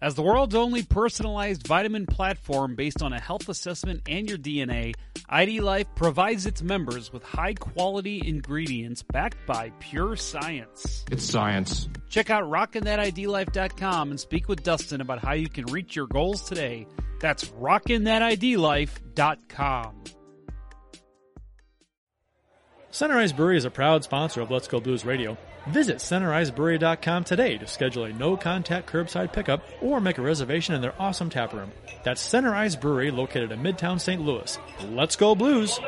As the world's only personalized vitamin platform based on a health assessment and your DNA, ID Life provides its members with high quality ingredients backed by pure science. It's science. Check out rockinthatidlife.com and speak with Dustin about how you can reach your goals today. That's rockinthatidlife.com. Center Ice Brewery is a proud sponsor of Let's Go Blues Radio. Visit centericebrewery.com today to schedule a no-contact curbside pickup or make a reservation in their awesome tap room. That's Center Ice Brewery located in Midtown St. Louis. Let's go Blues!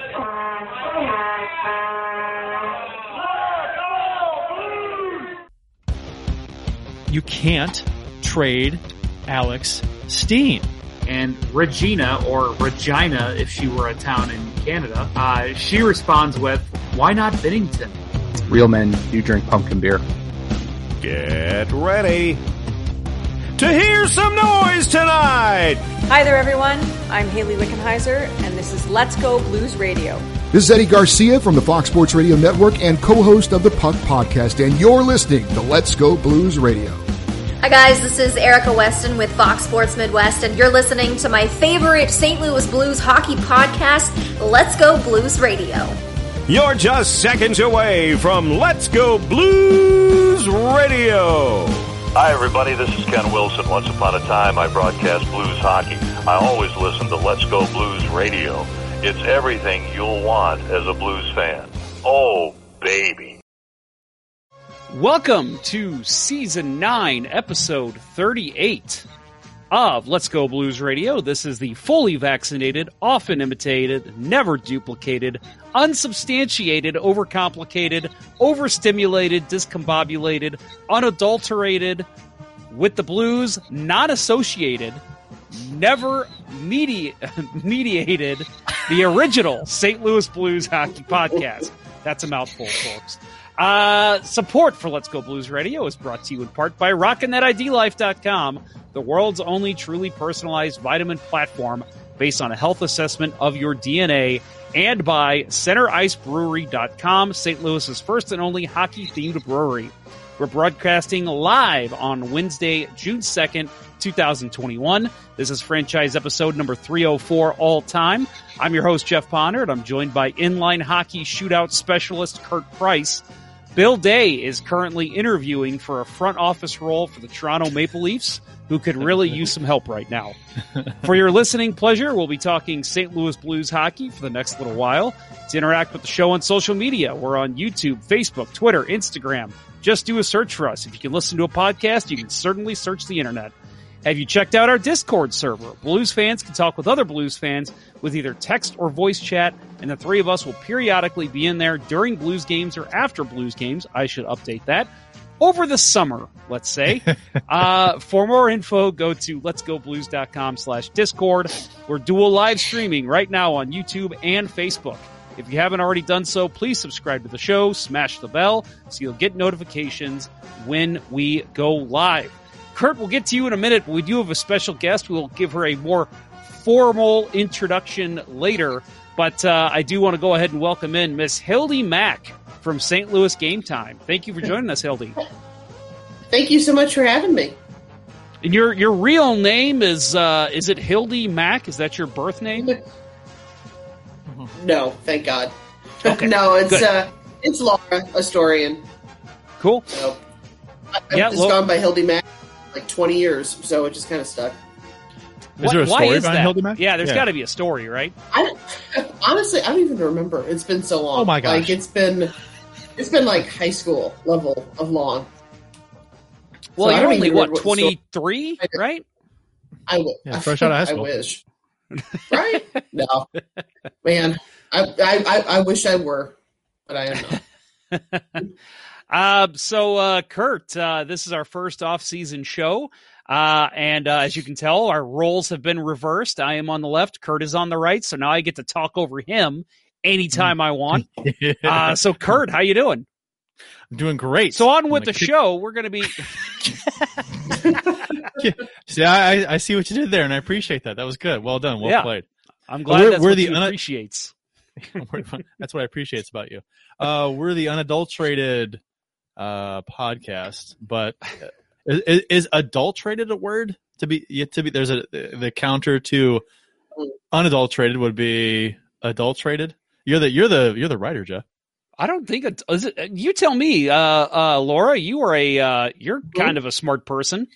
You can't trade Alex Steen. and Regina, or Regina if she were a town in Canada, uh, she responds with, why not Bennington? Real men do drink pumpkin beer. Get ready to hear some noise tonight. Hi there, everyone. I'm Hayley Wickenheiser, and this is Let's Go Blues Radio. This is Eddie Garcia from the Fox Sports Radio Network and co-host of the Puck Podcast, and you're listening to Let's Go Blues Radio. Hi guys, this is Erica Weston with Fox Sports Midwest, and you're listening to my favorite St. Louis Blues hockey podcast, Let's Go Blues Radio. You're just seconds away from Let's Go Blues Radio. Hi, everybody. This is Ken Wilson. Once upon a time, I broadcast blues hockey. I always listen to Let's Go Blues Radio. It's everything you'll want as a blues fan. Oh, baby. Welcome to season 9, episode 38 of Let's Go Blues Radio. This is the fully vaccinated, often imitated, never duplicated, unsubstantiated, overcomplicated, overstimulated, discombobulated, unadulterated, with the blues not associated, never medi- mediated, the original St. Louis Blues hockey podcast. That's a mouthful, folks. Uh, support for Let's Go Blues Radio is brought to you in part by RockinThatIDLife.com, the world's only truly personalized vitamin platform based on a health assessment of your DNA, and by CenterIceBrewery.com, St. Louis's first and only hockey-themed brewery. We're broadcasting live on Wednesday, June 2nd, 2021. This is franchise episode number 304 all time. I'm your host, Jeff Ponder, and I'm joined by inline hockey shootout specialist Kurt Price. Bill Day is currently interviewing for a front office role for the Toronto Maple Leafs, who could really use some help right now. For your listening pleasure, we'll be talking St. Louis Blues hockey for the next little while. To interact with the show on social media, we're on YouTube, Facebook, Twitter, Instagram. Just do a search for us. If you can listen to a podcast, you can certainly search the internet. Have you checked out our Discord server? Blues fans can talk with other Blues fans with either text or voice chat, and the three of us will periodically be in there during Blues games or after Blues games. I should update that. Over the summer, let's say. uh, for more info, go to letsgoblues.com slash discord. We're dual live streaming right now on YouTube and Facebook. If you haven't already done so, please subscribe to the show, smash the bell, so you'll get notifications when we go live. Kurt, we'll get to you in a minute, but we do have a special guest. We'll give her a more formal introduction later. But uh, I do want to go ahead and welcome in Miss Hildy Mac from St. Louis Game Time. Thank you for joining us, Hildy. Thank you so much for having me. And your your real name is uh, is it Hildy Mac? Is that your birth name? No, thank God. Okay, no, it's good. uh, it's Laura Astorian. Cool. So I've Yeah, just Lo- gone by Hildy Mac like twenty years, so it just kind of stuck. Is there a Why story is behind that? Hildy Yeah, there's Yeah. got to be a story, right? I honestly, I don't even remember. It's been so long. Oh my gosh. Like it's been, it's been like high school level of long. Well, So I you're only even what remember what the story- 23, right? I w- Yeah, fresh out of high school. I wish. Right? No, man. I, I I I wish I were, but I am not. Uh, so, uh, Kurt, uh, this is our first off-season show. Uh, and uh, as you can tell, our roles have been reversed. I am on the left, Kurt is on the right, so now I get to talk over him anytime I want. Uh, so, Kurt, how you doing? I'm doing great. So on with the kick- show. We're going to be. See, I, I- see what you did there, and I appreciate that. That was good. Well done. Well Yeah. played. I'm glad We're- that's we're what the he una- appreciates. That's what I appreciate about you. Uh, we're the unadulterated uh, podcast, but Is, is adulterated a word to be yet to be? There's a the counter to unadulterated would be adulterated. You're the you're the you're the writer, Jeff. I don't think it is. It, you tell me, uh, uh, Laura. You are a uh, you're kind of a smart person.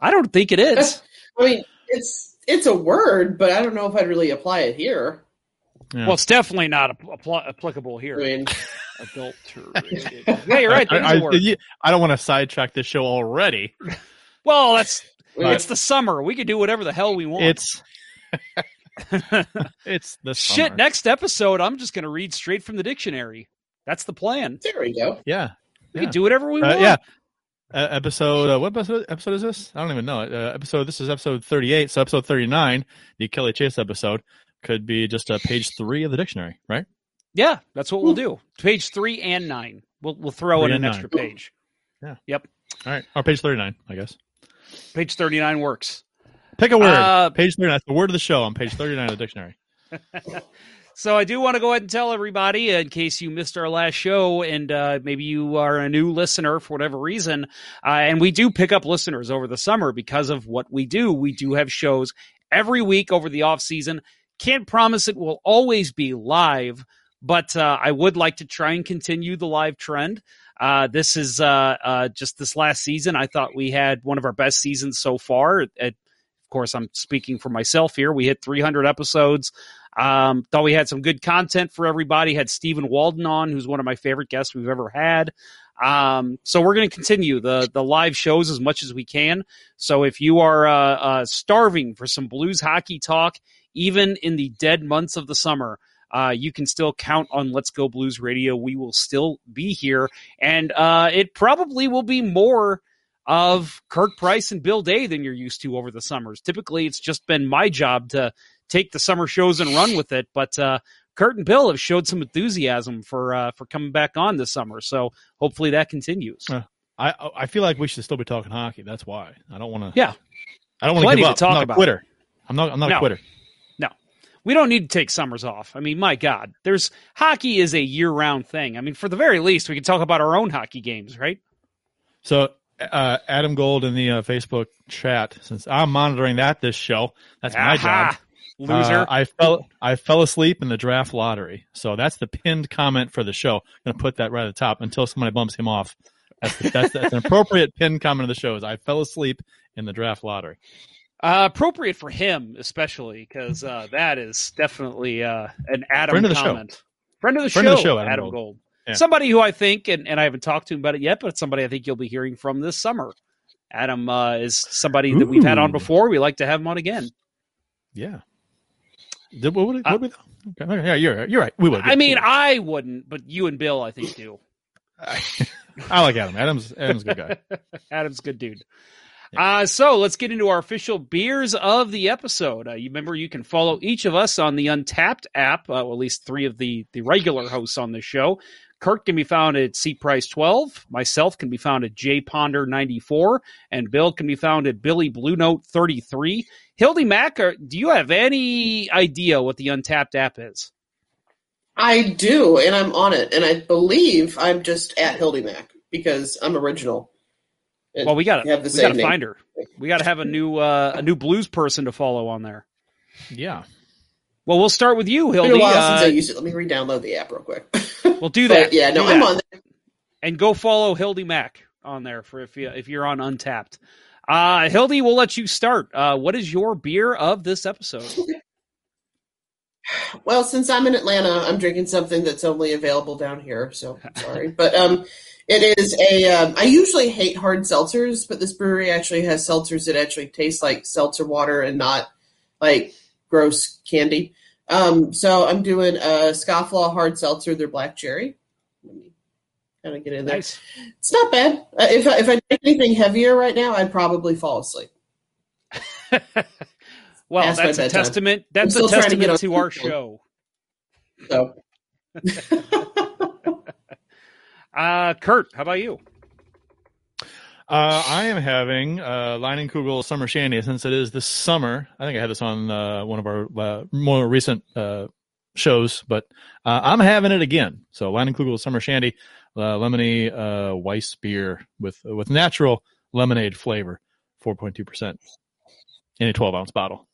I don't think it is. I mean, it's it's a word, but I don't know if I'd really apply it here. Yeah. Well, it's definitely not apl- applicable here. I mean, adulterated. yeah, you're right. I, I, I, don't want to sidetrack this show already. well, that's but it's the summer. We can do whatever the hell we want. It's it's the shit. Summer. Next episode, I'm just going to read straight from the dictionary. That's the plan. There we go. Yeah, we yeah. can do whatever we uh, want. Yeah. Uh, episode uh, what episode, episode is this? I don't even know. Uh, episode this is episode 38. So episode 39, the Kelly Chase episode, could be just a page three of the dictionary, right? Yeah, that's what we'll do. Page three and nine. We'll we'll throw in an nine. extra page. Yeah. Yep. All right. Or page 39, I guess. Page 39 works. Pick a word. Uh, page 39. That's the word of the show on page 39 of the dictionary. so I do want to go ahead and tell everybody, in case you missed our last show, and uh, maybe you are a new listener for whatever reason, uh, and we do pick up listeners over the summer because of what we do. We do have shows every week over the off season. Can't promise it will always be live, but uh, I would like to try and continue the live trend. Uh, this is uh, uh, just this last season. I thought we had one of our best seasons so far. At, of course, I'm speaking for myself here. We hit 300 episodes. Um, thought we had some good content for everybody. Had Stephen Walden on, who's one of my favorite guests we've ever had. Um, so we're going to continue the the live shows as much as we can. So if you are uh, uh, starving for some blues hockey talk, even in the dead months of the summer, uh, you can still count on Let's Go Blues Radio. We will still be here, and uh, it probably will be more of Kurt Price and Bill Day than you're used to over the summers. Typically, it's just been my job to take the summer shows and run with it, but uh, Kurt and Bill have showed some enthusiasm for uh, for coming back on this summer. So hopefully that continues. Uh, I I feel like we should still be talking hockey. That's why I don't want to. Yeah, I don't want to give up. Talk I'm not about a quitter. I'm not. I'm not no. a quitter we don't need to take summers off. I mean, my God, there's hockey is a year round thing. I mean, for the very least, we can talk about our own hockey games, right? So, uh, Adam Gold in the uh, Facebook chat, since I'm monitoring that this show, that's my job. Loser. Uh, I fell I fell asleep in the draft lottery. So that's the pinned comment for the show. I'm gonna put that right at the top until somebody bumps him off. That's, that's, that's an appropriate pinned comment of the show. Is I fell asleep in the draft lottery. Uh, appropriate for him, especially because uh, that is definitely uh, an Adam friend of the comment. Show. Friend of the friend show, of the show, Adam, Adam Gold. Gold. Yeah. Somebody who I think, and, and I haven't talked to him about it yet, but somebody I think you'll be hearing from this summer. Adam uh, is somebody that we've had on before. We like to have him on again. Yeah. Did, what would, what would, okay. Yeah, you're you're right. We would. I mean, I wouldn't, but you and Bill, I think, do. I like Adam. Adam's Adam's a good guy. Adam's a good dude. Uh, so let's get into our official beers of the episode. Uh, you remember you can follow each of us on the Untappd app, uh, well, at least three of the, the regular hosts on the show. Kurt can be found at C Price 12. Myself can be found at J Ponder 94. And Bill can be found at Billy Blue Note 33. Hildy Mac, do you have any idea what the Untappd app is? I do, and I'm on it. And I believe I'm just at Hildy Mac because I'm original. Well, we got to we got to find her. We got to have a new uh, a new blues person to follow on there. Yeah. Well, we'll start with you, Hildy. Been a while uh, since I used it. Let me re-download the app real quick. we'll do that. But, yeah, no, do I'm that. on there. And go follow Hildy Mac on there for if you if you're on Untappd. Uh, Hildy, we'll let you start. Uh, what is your beer of this episode? Well, since I'm in Atlanta, I'm drinking something that's only available down here. So sorry, but um, it is a. Um, I usually hate hard seltzers, but this brewery actually has seltzers that actually taste like seltzer water and not like gross candy. Um, so I'm doing a Scofflaw hard seltzer. They're black cherry. Let me kind of get in there. Nice. It's not bad. Uh, if I, if I drink anything heavier right now, I'd probably fall asleep. well, Past that's a testament. That's a trying to testament to our show. So Uh, Kurt, how about you? Uh, I am having uh, Leinenkugel Summer Shandy since it is this summer. I think I had this on uh, one of our uh, more recent uh, shows, but uh, I'm having it again. So Leinenkugel Summer Shandy, uh, lemony Weiss beer with with natural lemonade flavor, 4.2% in a 12 ounce bottle.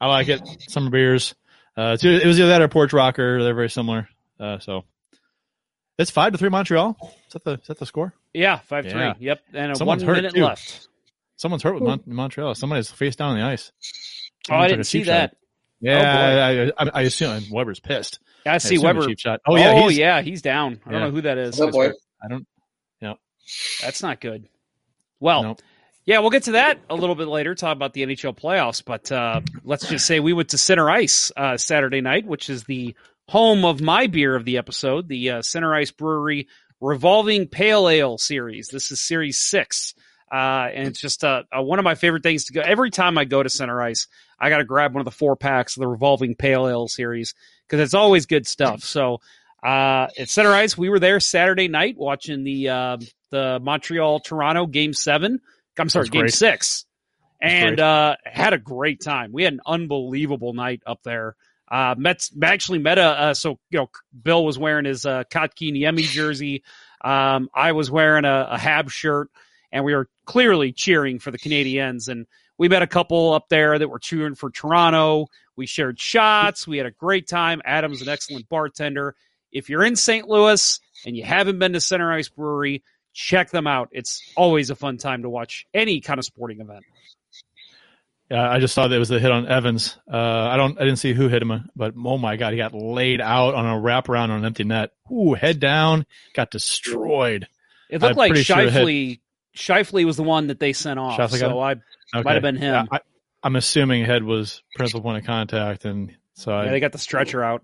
I like it. Summer beers. It was either that or Porch Rocker. They're very similar. So it's five to three Montreal. Is that the is that the score? Yeah, five yeah. three. Yep, and Someone's one minute too. left. Someone's hurt with Mon- Montreal. Somebody's face down on the ice. Oh, I didn't see that. Shot. Yeah, oh, I, I, I, assume Weber's pissed. I see Weber. Cheap shot. Oh yeah, oh he's, yeah, he's down. I don't yeah. know who that is. Oh boy, I don't. Yeah, that's not good. Well, nope. yeah, we'll get to that a little bit later. Talk about the NHL playoffs, but uh, let's just say we went to Center Ice uh, Saturday night, which is the home of my beer of the episode, the uh, Center Ice Brewery Revolving Pale Ale series. This is series six. Uh, and it's just uh, uh, one of my favorite things to go. Every time I go to Center Ice, I got to grab one of the four packs of the Revolving Pale Ale series because it's always good stuff. So uh, at Center Ice, we were there Saturday night watching the uh, the Montreal Toronto Game Seven. I'm sorry, Game. Six, and uh, had a great time. We had an unbelievable night up there. Uh, met actually met a uh, so you know Bill was wearing his uh, Kotkaniemi jersey. Um, I was wearing a, a Hab shirt and we were clearly cheering for the Canadiens. And we met a couple up there that were cheering for Toronto. We shared shots. We had a great time. Adam's an excellent bartender. If you're in St. Louis and you haven't been to Center Ice Brewery, check them out. It's always a fun time to watch any kind of sporting event. Yeah, I just saw that it was the hit on Evans. Uh, I don't, I didn't see who hit him, but oh my god, he got laid out on a wraparound on an empty net. Ooh, head down, got destroyed. It looked I'm like Scheifele Shifley was the one that they sent off, Scheifele so I okay. might have been him. I, am assuming head was principal point of contact, and so yeah, I, they got the stretcher out.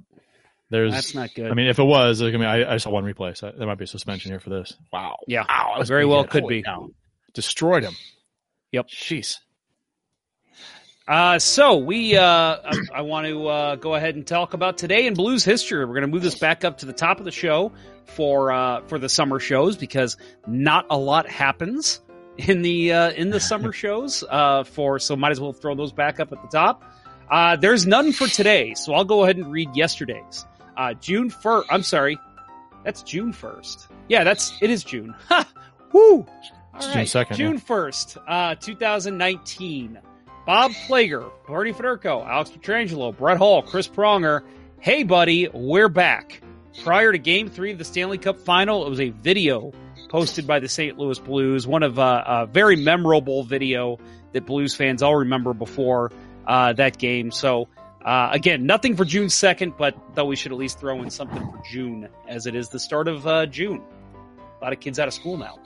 There's that's not good. I mean, if it was, I mean, I, I saw one replay, so there might be a suspension here for this. Wow. Yeah. Wow. Very well could be. Down. Destroyed him. Yep. Jeez. Uh, so we, uh, I, I want to uh, go ahead and talk about today in blues history. We're going to move this back up to the top of the show for uh, for the summer shows because not a lot happens in the uh, in the summer shows. Uh, for so might as well throw those back up at the top. Uh, there's none for today, so I'll go ahead and read yesterday's. Uh, June first. I'm sorry, that's June first. Yeah, that's it is June. Ha! Woo! All June second. June first, uh, 2019. Bob Plager, Bernie Federko, Alex Pietrangelo, Brett Hull, Chris Pronger. Hey, buddy, we're back. Prior to Game Three of the Stanley Cup Final, it was a video posted by the St. Louis Blues. One of uh, a very memorable video that Blues fans all remember before uh, that game. So uh, again, nothing for June second, but though we should at least throw in something for June, as it is the start of uh, June. A lot of kids out of school now.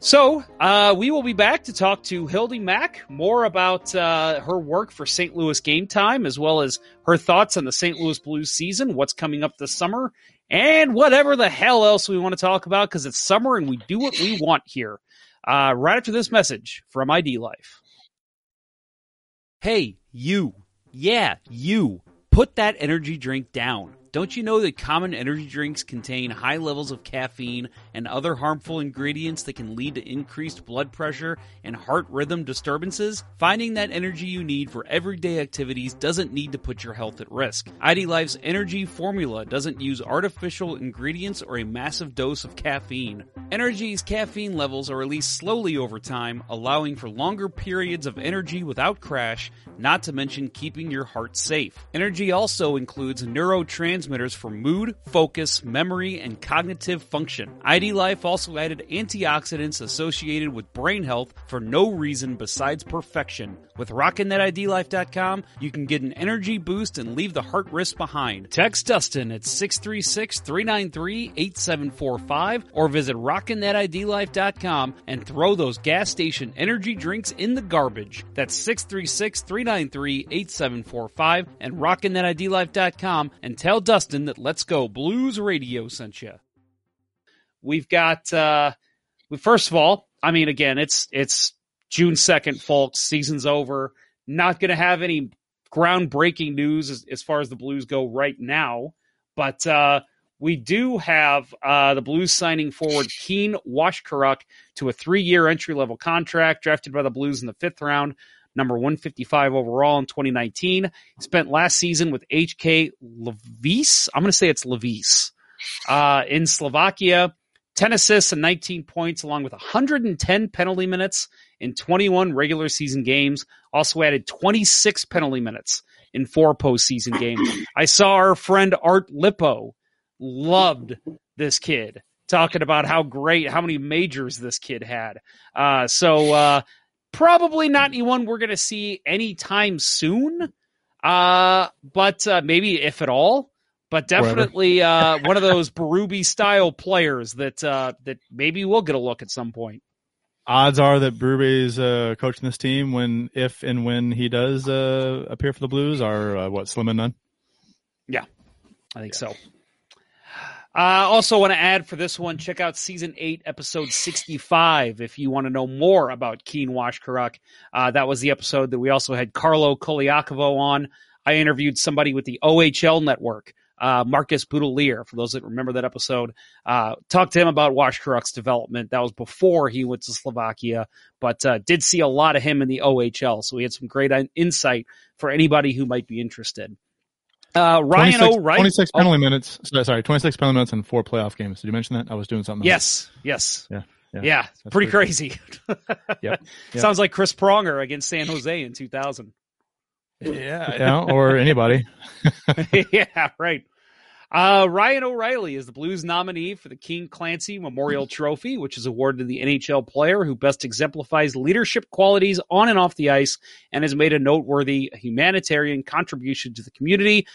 So, uh, we will be back to talk to Hildy Mac more about uh, her work for St. Louis Game Time, as well as her thoughts on the St. Louis Blues season, what's coming up this summer, and whatever the hell else we want to talk about because it's summer and we do what we want here. Uh, right after this message from ID Life. Hey, you. Yeah, you. Put that energy drink down. Don't you know that common energy drinks contain high levels of caffeine and other harmful ingredients that can lead to increased blood pressure and heart rhythm disturbances? Finding that energy you need for everyday activities doesn't need to put your health at risk. ID Life's energy formula doesn't use artificial ingredients or a massive dose of caffeine. Energy's caffeine levels are released slowly over time, allowing for longer periods of energy without crash, not to mention keeping your heart safe. Energy also includes neurotransmitters for mood, focus, memory, and cognitive function. ID Life also added antioxidants associated with brain health for no reason besides perfection. With RockinThatIDLife.com, you can get an energy boost and leave the heart risk behind. Text Dustin at 636-393-8745 or visit RockinThatIDLife.com and throw those gas station energy drinks in the garbage. That's 636-393-8745 and RockinThatIDLife.com and tell Dustin that Let's Go Blues Radio sent you. We've got, uh, first of all, I mean, again, it's, it's June 2nd, folks. Season's over. Not going to have any groundbreaking news as, as, far as the Blues go right now, but, uh, we do have uh, the Blues signing forward Keean Washkurak to a three-year entry-level contract, drafted by the Blues in the fifth round number 155 overall in 2019. He spent last season with HK Levice. I'm going to say it's Levice uh, in Slovakia. 10 assists and 19 points, along with 110 penalty minutes in 21 regular season games. Also added 26 penalty minutes in four postseason games. I saw our friend Art Lippo loved this kid, talking about how great, how many majors this kid had. Uh, so uh, probably not anyone we're going to see anytime soon, uh, but uh, maybe if at all. But definitely uh, one of those Berube style players that uh, that maybe we'll get a look at some point. Odds are that Berube is uh, coaching this team when, if and when he does uh, appear for the Blues are uh, what slim and none. Yeah, I think so. I uh, also want to add for this one, check out season eight, episode 65, if you want to know more about Keean Washkurak. Uh, that was the episode that we also had Carlo Colaiacovo on. I interviewed somebody with the OHL network, uh, Marcus Boudelier, for those that remember that episode. Uh, talked to him about Washkurak's development. That was before he went to Slovakia, but uh, did see a lot of him in the OHL. So we had some great insight for anybody who might be interested. Uh, Ryan 26, O'Reilly. 26 penalty oh. minutes. Sorry, 26 penalty minutes and four playoff games. Did you mention that? I was doing something. Yes. Else. Yes. Yeah. Yeah. yeah pretty, pretty, crazy. yep. yep. Sounds like Chris Pronger against San Jose in 2000. Yeah. yeah or anybody. yeah. Right. Uh, Ryan O'Reilly is the Blues nominee for the King Clancy Memorial Trophy, which is awarded to the NHL player who best exemplifies leadership qualities on and off the ice and has made a noteworthy humanitarian contribution to the community.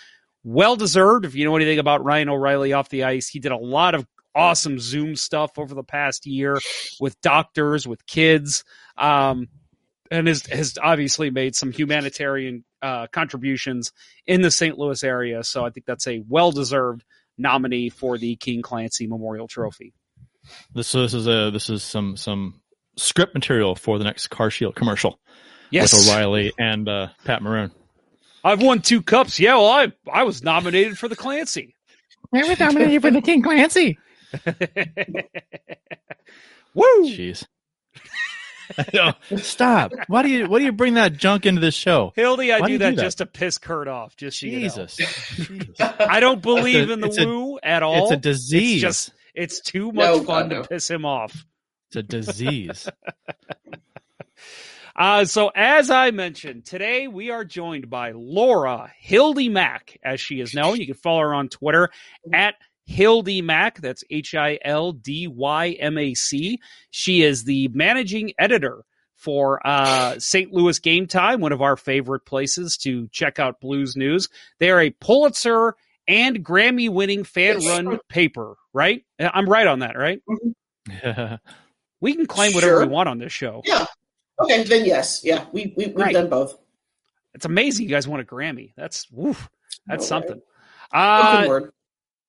Well deserved. If you know anything about Ryan O'Reilly off the ice, he did a lot of awesome Zoom stuff over the past year with doctors, with kids. Um, and has, has obviously made some humanitarian uh, contributions in the St. Louis area. So I think that's a well deserved nominee for the King Clancy Memorial Trophy. This this is a this is some some script material for the next Car Shield commercial. Yes, with O'Reilly and uh, Pat Maroon. I've won two cups. Yeah, well, I I was nominated for the Clancy. I was nominated for the King Clancy. Woo! Jeez. Stop. Why do you why do you bring that junk into this show? Hildy, I Why do, that do that? just to piss Kurt off. Just so Jesus. I don't believe a- in the it's a- woo at all. it's a disease. It's just it's too much No, fun no, no. to piss him off. It's a disease. Uh, so as I mentioned, today we are joined by Laura Hildy Mac, as she is known. You can follow her on Twitter at Hildy Mac. That's H I L D Y M A C. She is the managing editor for uh, St. Louis Game Time, one of our favorite places to check out blues news. They are a Pulitzer and Grammy winning fan run paper, right? I'm right on that, right? We can claim whatever Sure. we want on this show. Yeah. Okay, then yes. Yeah, we, we, we've Right. done both. It's amazing you guys won a Grammy. That's woof. That's No something. Uh, word.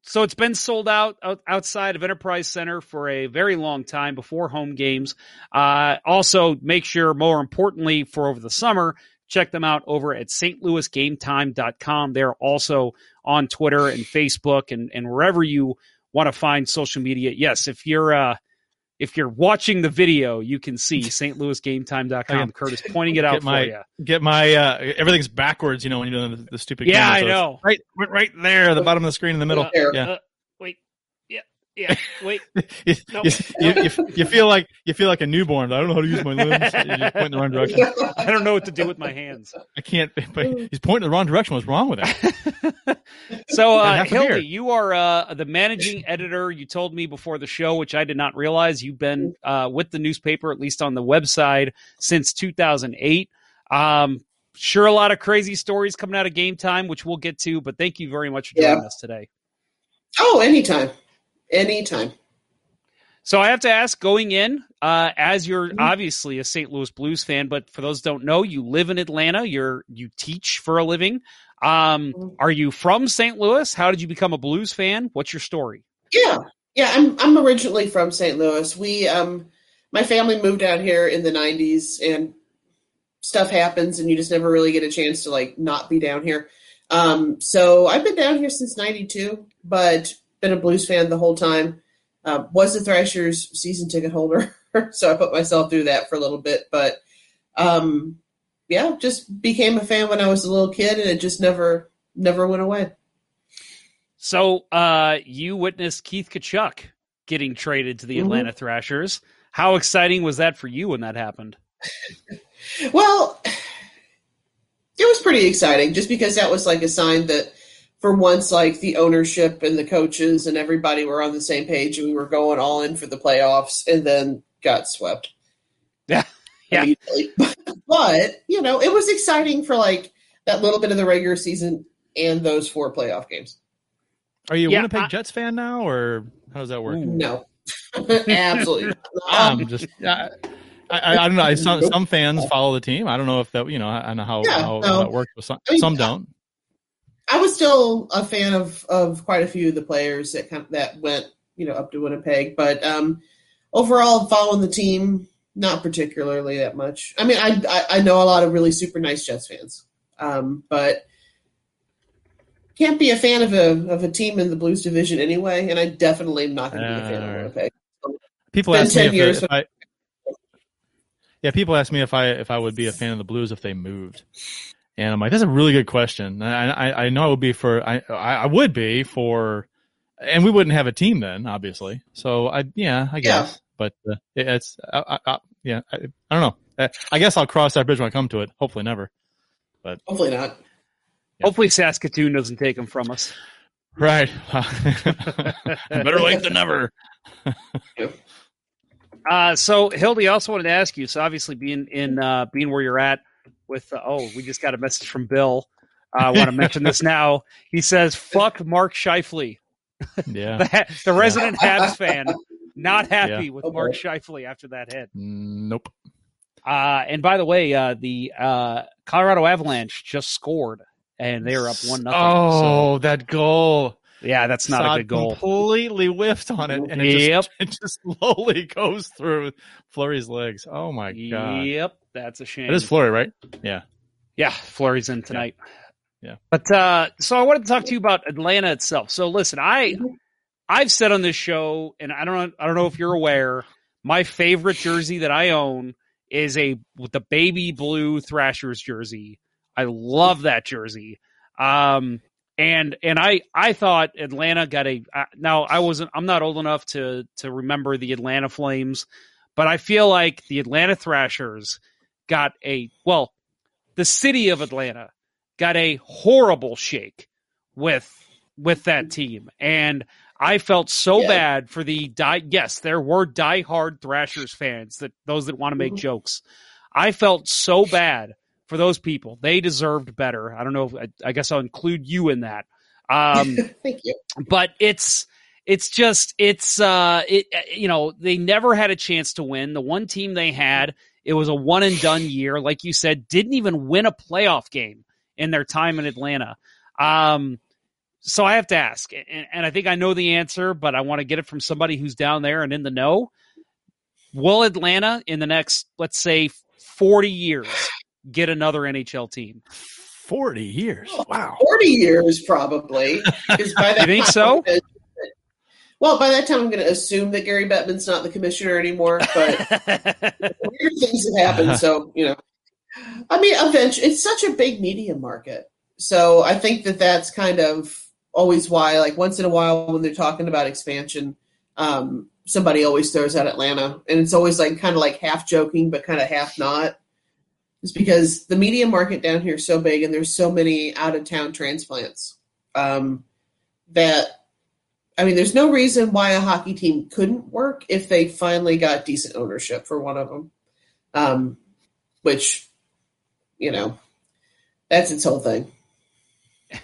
So it's been sold out, out outside of Enterprise Center for a very long time before home games. Uh, also, make sure, more importantly, for over the summer, check them out over at stlouisgametime.com. They're also on Twitter and Facebook and, and wherever you want to find social media. Yes, if you're uh, if you're watching the video, you can see stlouisgametime.com. Again, Curtis pointing it out get for my you. get my uh, everything's backwards. You know when you're doing the, the stupid. Yeah, camera, I so know. Right, right, right there, the bottom of the screen in the middle. There. Yeah. Uh, wait. Yeah. Yeah. Wait. you, you, you, you, you feel like you feel like a newborn. I don't know how to use my limbs. You just point in the wrong direction. I don't know what to do with my hands. I can't. But he's pointing the wrong direction. What's wrong with that? So, uh, half a. Hildy, you are uh, the managing editor. You told me before the show, which I did not realize. You've been uh, with the newspaper, at least on the website, since 2008. Um, sure, a lot of crazy stories coming out of game time, which we'll get to. But thank you very much for joining Yeah. us today. Oh, anytime. Anytime. So I have to ask, going in, uh, as you're Mm-hmm. obviously a St. Louis Blues fan, but for those who don't know, you live in Atlanta. You're you teach for a living. Um, Mm-hmm. are you from St. Louis? How did you become a Blues fan? What's your story? Yeah. Yeah, I'm I'm originally from St. Louis. We um my family moved out here in the 90s and stuff happens and you just never really get a chance to like not be down here. Um so I've been down here since 92, but been a blues fan the whole time. Uh, was the Thrashers season ticket holder, so I put myself through that for a little bit, but um yeah, just became a fan when I was a little kid and it just never never went away. So uh, you witnessed Keith Tkachuk getting traded to the Mhm. Atlanta Thrashers. How exciting was that for you when that happened? Well, it was pretty exciting just because that was like a sign that for once, like the ownership and the coaches and everybody were on the same page and we were going all in for the playoffs and then got swept. Yeah. Yeah. But, you know, it was exciting for like that little bit of the regular season and those four playoff games. Are you a Yeah, Winnipeg I- Jets fan now, or how does that work? No. Absolutely. I'm um, just. I, I, I don't know. I- Some some fans follow the team. I don't know if that you know. I don't know how, Yeah, how, no. how it works with some. I mean, some don't. I was still a fan of of quite a few of the players that kind of, that went you know up to Winnipeg, but um, overall following the team not particularly that much. I mean, I, I I know a lot of really super nice Jets fans, um, but can't be a fan of a of a team in the Blues division anyway, and I definitely am not going to be a fan of Alright. Winnipeg. People ask me if, years. if I. Yeah, people ask me if I if I would be a fan of the Blues if they moved, and I'm like, that's a really good question. I I, I know I would be for I I I would be for, and we wouldn't have a team then, obviously. So I yeah I Yeah. guess, but uh, it, it's I, I, I, yeah I, I don't know. Uh, I guess I'll cross that bridge when I come to it. Hopefully never. But hopefully not. Hopefully, Saskatoon doesn't take them from us. Right. Better late than never. Uh, so Hildy I also wanted to ask you. So obviously, being in uh, being where you're at with uh, oh, we just got a message from Bill. Uh, I want to mention this now. He says, "Fuck Mark Scheifele, Yeah. the, the resident Habs fan, not happy Yeah. with Oh, Mark boy. Scheifele after that hit." Nope. Uh, and by the way, uh, the uh, Colorado Avalanche just scored, and they are up one nothing. Oh, that goal. yeah, that's not Saad a good goal. Completely whiffed on it, and it Yep. just it just slowly goes through Fleury's legs. Oh my god! Yep, that's a shame. It is Fleury, right? Yeah. Yeah, Fleury's in tonight. Yeah. But uh so I wanted to talk to you about Atlanta itself. So listen, I I've said on this show, and I don't I don't know if you're aware, my favorite jersey that I own is a with the baby blue Thrashers jersey. I love that jersey. Um and and I I thought Atlanta got a uh, now I wasn't I'm not old enough to to remember the Atlanta Flames, but I feel like the Atlanta Thrashers got a well the city of Atlanta got a horrible shake with with that team, and I felt so Yeah. bad for the die. Yes, there were diehard Thrashers fans that those that want to make Mhm. jokes. I felt so bad for those people. They deserved better. I don't know. If, I, I guess I'll include you in that. Um, Thank you. but it's it's just it's uh it you know they never had a chance to win the one team they had it was a one and done year like you said didn't even win a playoff game in their time in atlanta um so i have to ask and, and i think i know the answer but i want to get it from somebody who's down there and in the know will atlanta in the next let's say 40 years get another nhl team Forty years. Wow. 40 years probably. 'cause by that You think time, so? Well, by that time, I'm going to assume that Gary Bettman's not the commissioner anymore, but weird things have happened. So, you know, I mean, eventually, it's such a big media market. So I think that that's kind of always why, like, once in a while when they're talking about expansion, um, somebody always throws out Atlanta. And it's always like kind of like half joking, but kind of half not. It's because the media market down here is so big and there's so many out of town transplants um, that I mean, there's no reason why a hockey team couldn't work if they finally got decent ownership for one of them. Um, which, you know, that's its whole thing.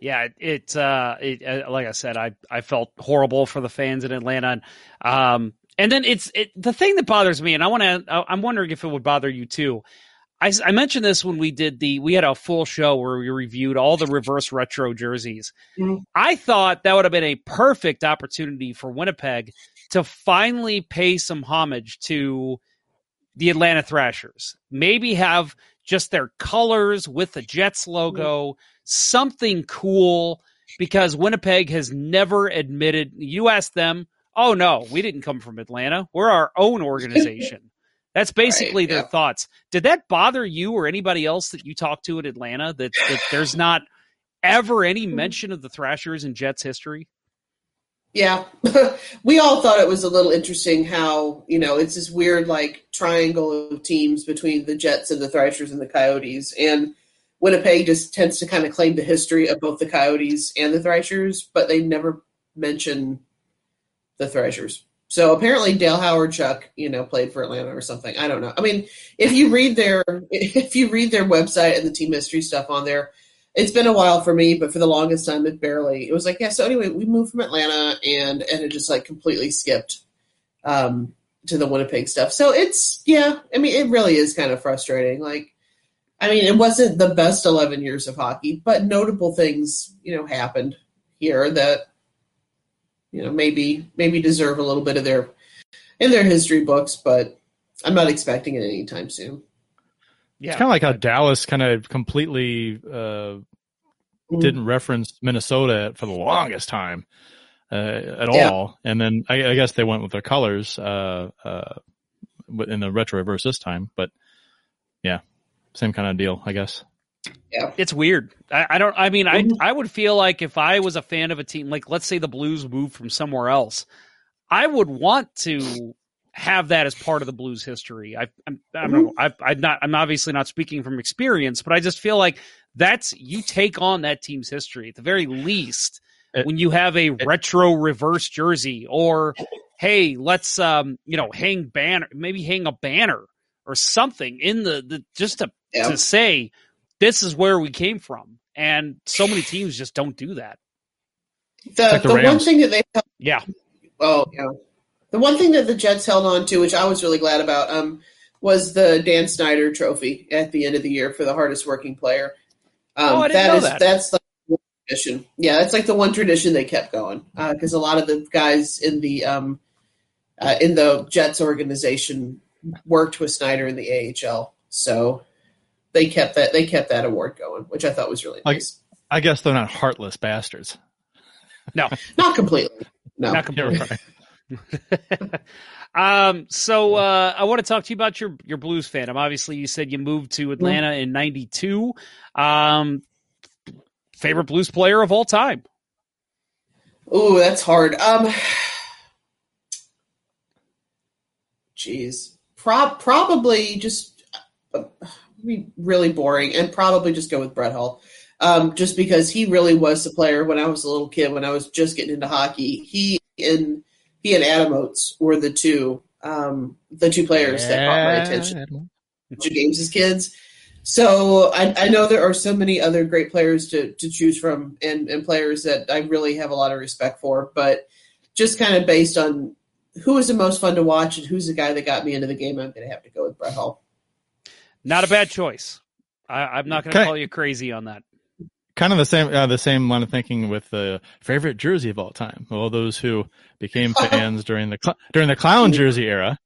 yeah, it, uh, it uh, like I said, I I felt horrible for the fans in Atlanta, and, um, and then it's it, the thing that bothers me, and I want to, I'm wondering if it would bother you too. I, I mentioned this when we did the we had a full show where we reviewed all the reverse retro jerseys. Mhm. I thought that would have been a perfect opportunity for Winnipeg to finally pay some homage to the Atlanta Thrashers. Maybe have just their colors with the Jets logo, something cool, because Winnipeg has never admitted. You ask them, oh no, we didn't come from Atlanta. We're our own organization. That's basically Right, their yeah. thoughts. Did that bother you or anybody else that you talked to in Atlanta that, that there's not ever any mm-hmm. mention of the Thrashers in Jets history? Yeah, we all thought it was a little interesting how you know it's this weird like triangle of teams between the Jets and the Thrashers and the Coyotes, and Winnipeg just tends to kind of claim the history of both the Coyotes and the Thrashers, but they never mention the Thrashers. So apparently Dale Hawerchuk, you know, played for Atlanta or something. I don't know. I mean, if you read their if you read their website and the team history stuff on there, it's been a while for me, but for the longest time it barely. It was like, yeah, so anyway, we moved from Atlanta and and it just like completely skipped um to the Winnipeg stuff. So it's yeah, I mean it really is kind of frustrating. Like I mean, it wasn't the best 11 years of hockey, but notable things, you know, happened here that you know maybe maybe deserve a little bit of their in their history books, but I'm not expecting it anytime soon. Yeah. It's kind of like how Dallas kind of completely uh, mm. didn't reference Minnesota for the longest time uh, at yeah. all, and then I, I, guess they went with their colors uh, uh in the retro reverse this time. But yeah, same kind of deal, I guess. Yeah. It's weird. I, I, don't. I mean, I mm-hmm. I would feel like if I was a fan of a team, like let's say the Blues moved from somewhere else, I would want to have that as part of the Blues history. I, I'm I don't know. I, I'm not. I'm obviously not speaking from experience, but I just feel like that's you take on that team's history at the very least. It, when you have a it, retro reverse jersey, or hey, let's um you know hang banner, maybe hang a banner or something in the, the just to yeah. to say this is where we came from. And so many teams just don't do that. The, like the, the one thing that they yeah oh yeah the one thing that the Jets held on to, which I was really glad about, um, was the Dan Snyder Trophy at the end of the year for the hardest working player. Um, oh, I didn't that know is, that. That's like one tradition. Yeah, that's like the one tradition they kept going because uh, a lot of the guys in the um, uh, in the Jets organization worked with Snyder in the AHL, so they kept that they kept that award going, which I thought was really nice. I, I guess they're not heartless bastards. No, not completely. No, not completely. um, so uh, I want to talk to you about your your Blues fandom. Obviously, you said you moved to Atlanta in '92. Um, favorite Blues player of all time? Oh, that's hard. Um, jeez, Pro- probably just uh, be really boring, and probably just go with Brett Hull. Um, just because he really was the player when I was a little kid, when I was just getting into hockey. He and he and Adam Oates were the two um, the two players yeah. that caught my attention to games as kids. So I, I, know there are so many other great players to, to choose from and, and players that I really have a lot of respect for, but just kind of based on who was the most fun to watch and who's the guy that got me into the game, I'm going to have to go with Brett Hull. Not a bad choice. I, am not going to call you crazy on that kind of the same uh, the same line of thinking with the favorite jersey of all time. Well, those who became fans during the cl- during the clown jersey era,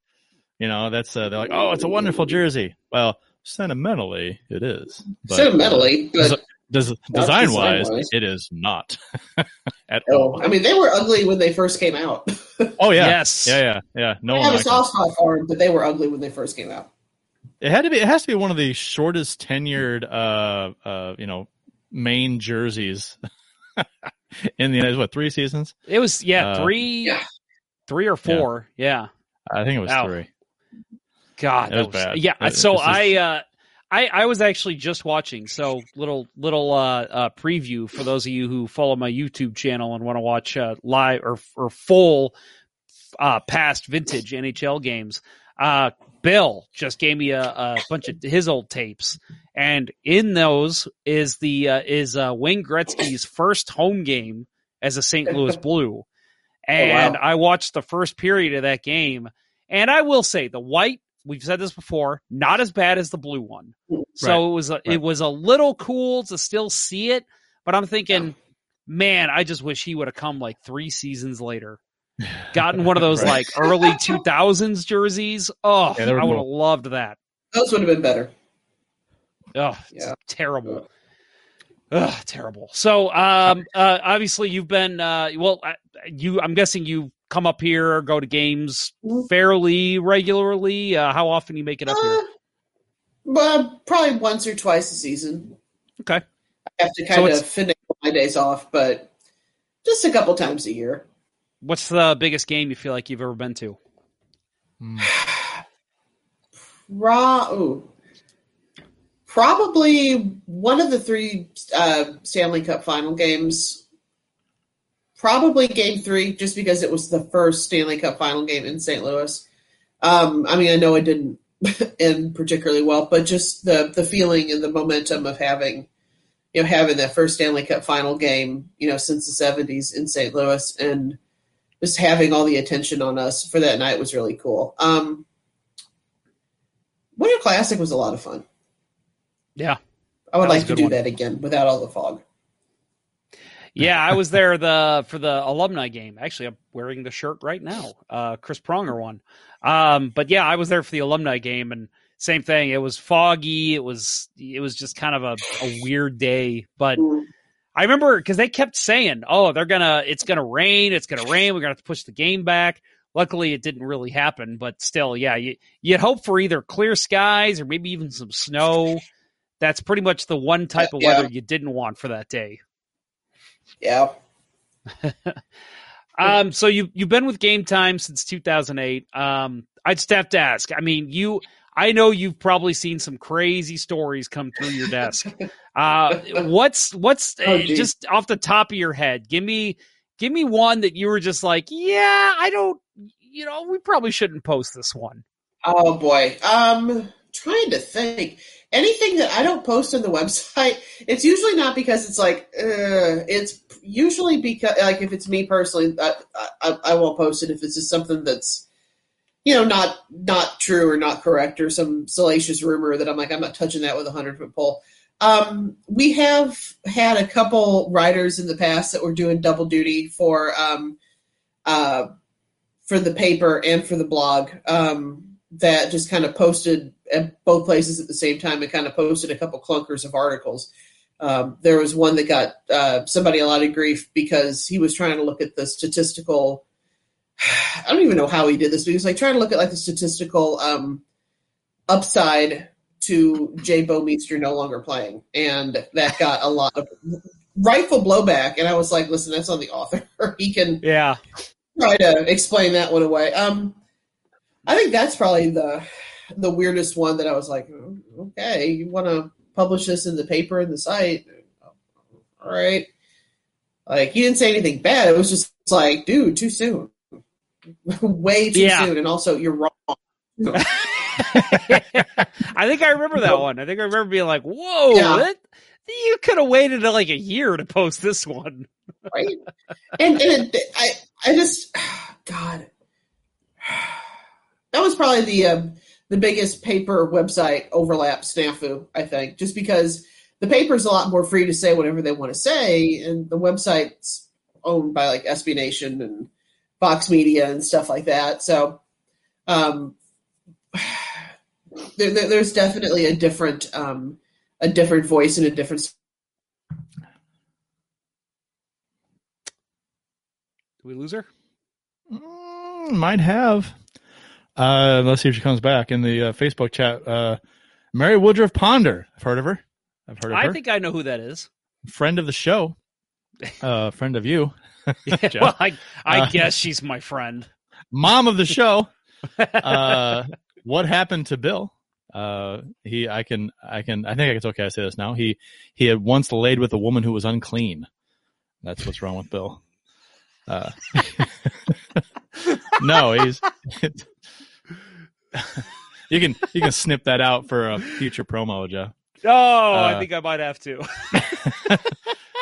you know, that's uh, they're like, oh, it's a wonderful jersey. Well, sentimentally, it is. But, sentimentally, uh, does, design wise, it is not at oh, all. I mean, they were ugly when they first came out. oh yeah, yes, yeah, yeah, yeah. No, I have a soft spot for them, but they were ugly when they first came out. It had to be. It has to be one of the shortest tenured, uh, uh, you know, main jerseys in the United. States what three seasons? It was yeah uh, three, yeah. three or four. Yeah. yeah. I think it was Ow. three. God, that was, was bad. Yeah, it, so I uh, I I was actually just watching. So little little uh, uh, preview for those of you who follow my YouTube channel and want to watch uh, live or or full uh, past vintage NHL games. Uh, Bill just gave me a, a bunch of his old tapes, and in those is the uh, is uh, Wayne Gretzky's first home game as a St. Louis Blue, and oh, wow. I watched the first period of that game, and I will say the white. We've said this before, not as bad as the blue one. So right. it was a, right. it was a little cool to still see it, but I'm thinking, man, I just wish he would have come like three seasons later gotten one of those right. like early 2000s jerseys. Oh, yeah, I would have loved that. Those would have been better. Oh, yeah. terrible. Ugh, terrible. So, um, uh, obviously, you've been uh, well. You, I'm guessing you come up here or go to games mm-hmm. fairly regularly. Uh, how often you make it up here? Uh, well, probably once or twice a season. Okay. I have to kind so of finish my days off, but just a couple times a year. What's the biggest game you feel like you've ever been to? Raw. Ooh. Probably one of the three uh, Stanley Cup final games. Probably game three, just because it was the first Stanley Cup final game in St. Louis. Um, I mean, I know it didn't end particularly well, but just the the feeling and the momentum of having, you know, having that first Stanley Cup final game, you know, since the seventies in St. Louis, and just having all the attention on us for that night was really cool. Um, Winter Classic was a lot of fun. Yeah, I would like to do one. that again without all the fog. Yeah, I was there the for the alumni game. Actually, I'm wearing the shirt right now. Uh, Chris Pronger one. Um, but yeah, I was there for the alumni game, and same thing. It was foggy. It was it was just kind of a, a weird day. But I remember because they kept saying, "Oh, they're gonna it's gonna rain. It's gonna rain. We're gonna have to push the game back." Luckily, it didn't really happen. But still, yeah, you you'd hope for either clear skies or maybe even some snow. That's pretty much the one type of Yeah. weather you didn't want for that day. Yeah. Um, so you you've been with Game Time since 2008. Um, I just have to ask. I mean, you. I know you've probably seen some crazy stories come through your desk. Uh, what's what's Oh, uh, just off the top of your head? Give me give me one that you were just like, yeah, I don't. You know, we probably shouldn't post this one. Oh boy. Um trying to think. Anything that I don't post on the website, it's usually not because it's like uh, it's usually because like if it's me personally, I, I I won't post it if it's just something that's you know not not true or not correct or some salacious rumor that I'm like I'm not touching that with a hundred foot pole. Um, we have had a couple writers in the past that were doing double duty for um, uh, for the paper and for the blog um, that just kind of posted at both places at the same time and kind of posted a couple clunkers of articles. Um, there was one that got uh, somebody a lot of grief because he was trying to look at the statistical. I don't even know how he did this, but he was like trying to look at like the statistical um, upside to Jay Bouwmeester no longer playing, and that got a lot of rightful blowback. And I was like, listen, that's on the author. he can Yeah, try to explain that one away. Um, I think that's probably the the weirdest one that I was like, "Oh, okay, you want to publish this in the paper and the site, all right? Like he didn't say anything bad. It was just like, dude, too soon, way too Yeah. soon, and also you're wrong. I think I remember that one. I think I remember being like, "Whoa, Yeah. that, you could have waited like a year to post this one." right? And, and it, I, I just, God, that was probably the um, the biggest paper website overlap snafu. I think just because the paper's a lot more free to say whatever they want to say, and the website's owned by like SB Nation and Vox Media and stuff like that. So, um, there, there, there's definitely a different um, a different voice and a different Do we lose her? Mm, might have. Uh, let's see if she comes back in the uh, Facebook chat. Uh, Mary Woodruff Ponder. I've heard of her. I've heard of I her. think I know who that is. friend of the show. Uh, friend of you. Jeff. well, I I Uh, guess she's my friend. Mom of the show. Uh, what happened to Bill? Uh, he, I can, I can, I think it's okay. I say this now. He, he had once laid with a woman who was unclean. That's what's wrong with Bill. Uh, no, he's, you can, you can snip that out for a future promo, Joe. Oh, I Uh, think I might have to.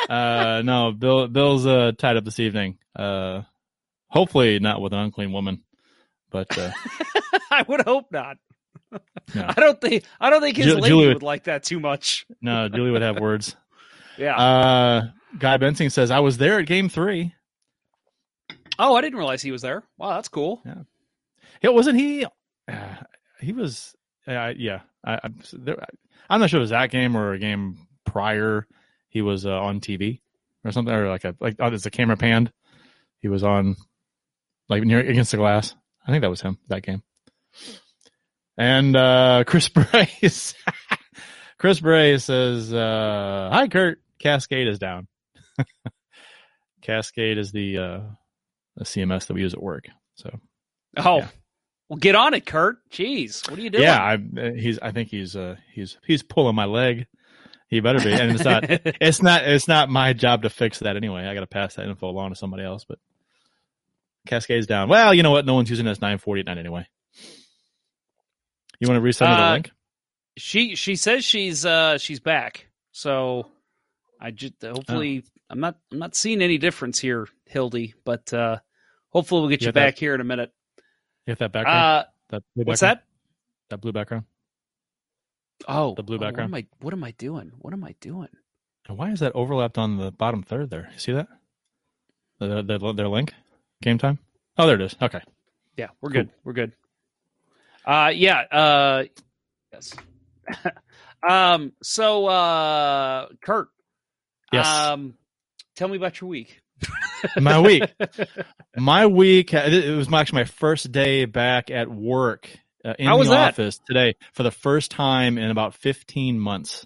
Uh, no, Bill, Bill's, uh, tied up this evening. Uh, hopefully not with an unclean woman, but, uh, I would hope not. No. I don't think I don't think his Ju- lady Julie would would- like that too much. no, Julie would have words. Yeah. Uh, Guy Bensing says, I was there at game three. oh, I didn't realize he was there. Wow, that's cool. Yeah. Yeah, wasn't he? Uh, he was, uh, yeah. I, I'm, there, I'm not sure it was that game or a game prior. He was uh, on TV or something, or like a, like, oh, there's a camera panned. He was on, like, near against the glass. I think that was him, that game. And, uh, Chris Brace, Chris Bray says, uh, hi, Kurt. Cascade is down. Cascade is the, uh, a CMS that we use at work. So Oh, Yeah. well, get on it, Kurt. Jeez, what are you doing? yeah, I, uh, he's I think he's uh he's he's pulling my leg. He better be, and it's not it's not it's not my job to fix that anyway. I got to pass that info along to somebody else. But Cascades down. Well, you know what? No one's using this nine forty at night anyway. You want to resend me the Uh, link? she she says she's uh she's back. So I just hopefully I'm not I'm not seeing any difference here, Hildy, but uh hopefully we'll get You you, have that- back here in a minute. You have that background? Uh that blue what's background? that? That blue background. Oh, The blue oh, background. what am I what am I doing? What am I doing? And why is that overlapped on the bottom third there? You see that? Their, their, their link? Game time? Oh, there it is. Okay. Yeah, we're good. We're good. Uh yeah, uh yes. um so uh Kurt. Yes. Um tell me about your week. My week. My week, it was my- actually my first day back at work uh, in How the that? office today for the first time in about 15 months.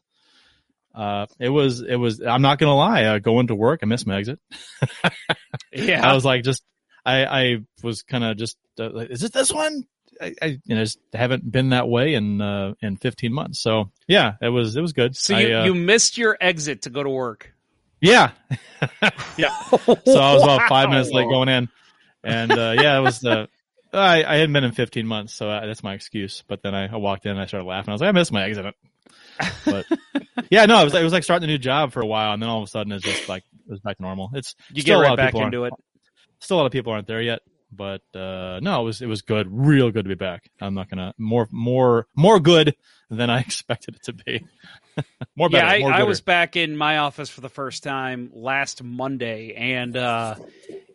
Uh, it was, it was, I'm not going to lie, uh, going to work, I missed my exit. Yeah. I was like, just, I, I was kind of just, uh, like, is it this one? I, I you know, just haven't been that way in, uh, in 15 months. So yeah, it was, it was good. So you, I, uh, you missed your exit to go to work. yeah. yeah. So I was about five minutes late going in. And, uh, yeah, it was, uh, I, I hadn't been in 15 months, so uh, that's my excuse. But then I, I walked in and I started laughing. I was like, I missed my exit. But yeah, no, it was, it was like starting a new job for a while. And then all of a sudden it's just like, it was back to normal. It's You still get a right lot of back people into it. Still a lot of people aren't there yet. But, uh, no, it was, it was good. Real good to be back. I'm not to, more, more, more good than I expected it to be. more better. yeah, I, more I was back in my office for the first time last Monday, and uh,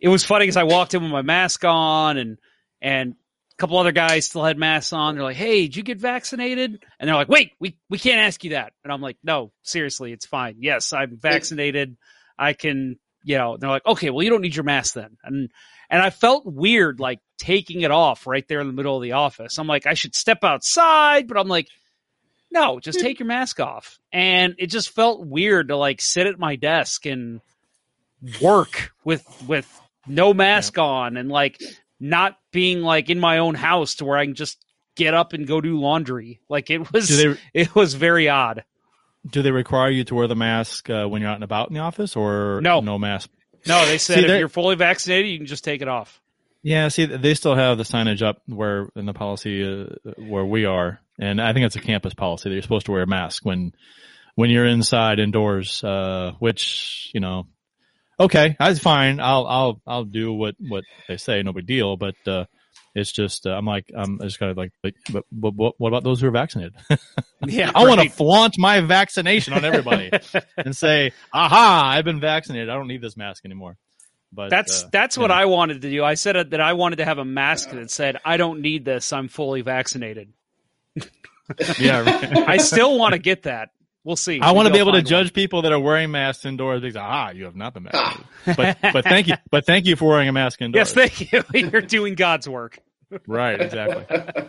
it was funny because I walked in with my mask on, and and a couple other guys still had masks on. They're like, "Hey, did you get vaccinated?" And they're like, "Wait, we we can't ask you that." And I'm like, "No, seriously, it's fine. Yes, I'm vaccinated. I can." You know, they're like, "Okay, well, you don't need your mask then." And and I felt weird like taking it off right there in the middle of the office. I'm like, I should step outside, but I'm like, no, just take your mask off. And it just felt weird to like sit at my desk and work with with no mask on and like not being like in my own house to where I can just get up and go do laundry. Like it was they- it was very odd. Do they require you to wear the mask uh, when you're out and about in the office, or No. no mask? No, they said See, if you're fully vaccinated, you can just take it off. Yeah, see, they still have the signage up where in the policy uh, where we are, and I think it's a campus policy that you're supposed to wear a mask when when you're inside indoors. Uh, which you know, okay, that's fine. I'll I'll I'll do what what they say, no big deal. But uh, it's just uh, I'm like I'm just kind of like, but, but, but what about those who are vaccinated? Yeah, I want to flaunt my vaccination on everybody and say, "Aha, I've been vaccinated. I don't need this mask anymore." But That's uh, that's what know. I wanted to do. I said that I wanted to have a mask that said, "I don't need this. I'm fully vaccinated." Yeah, right. I still want to get that. We'll see. I want to be able to find judge people that are wearing masks indoors. Because, ah, you have not been vaccinated. but but thank you, but thank you for wearing a mask indoors. Yes, thank you. You're doing God's work. right, exactly.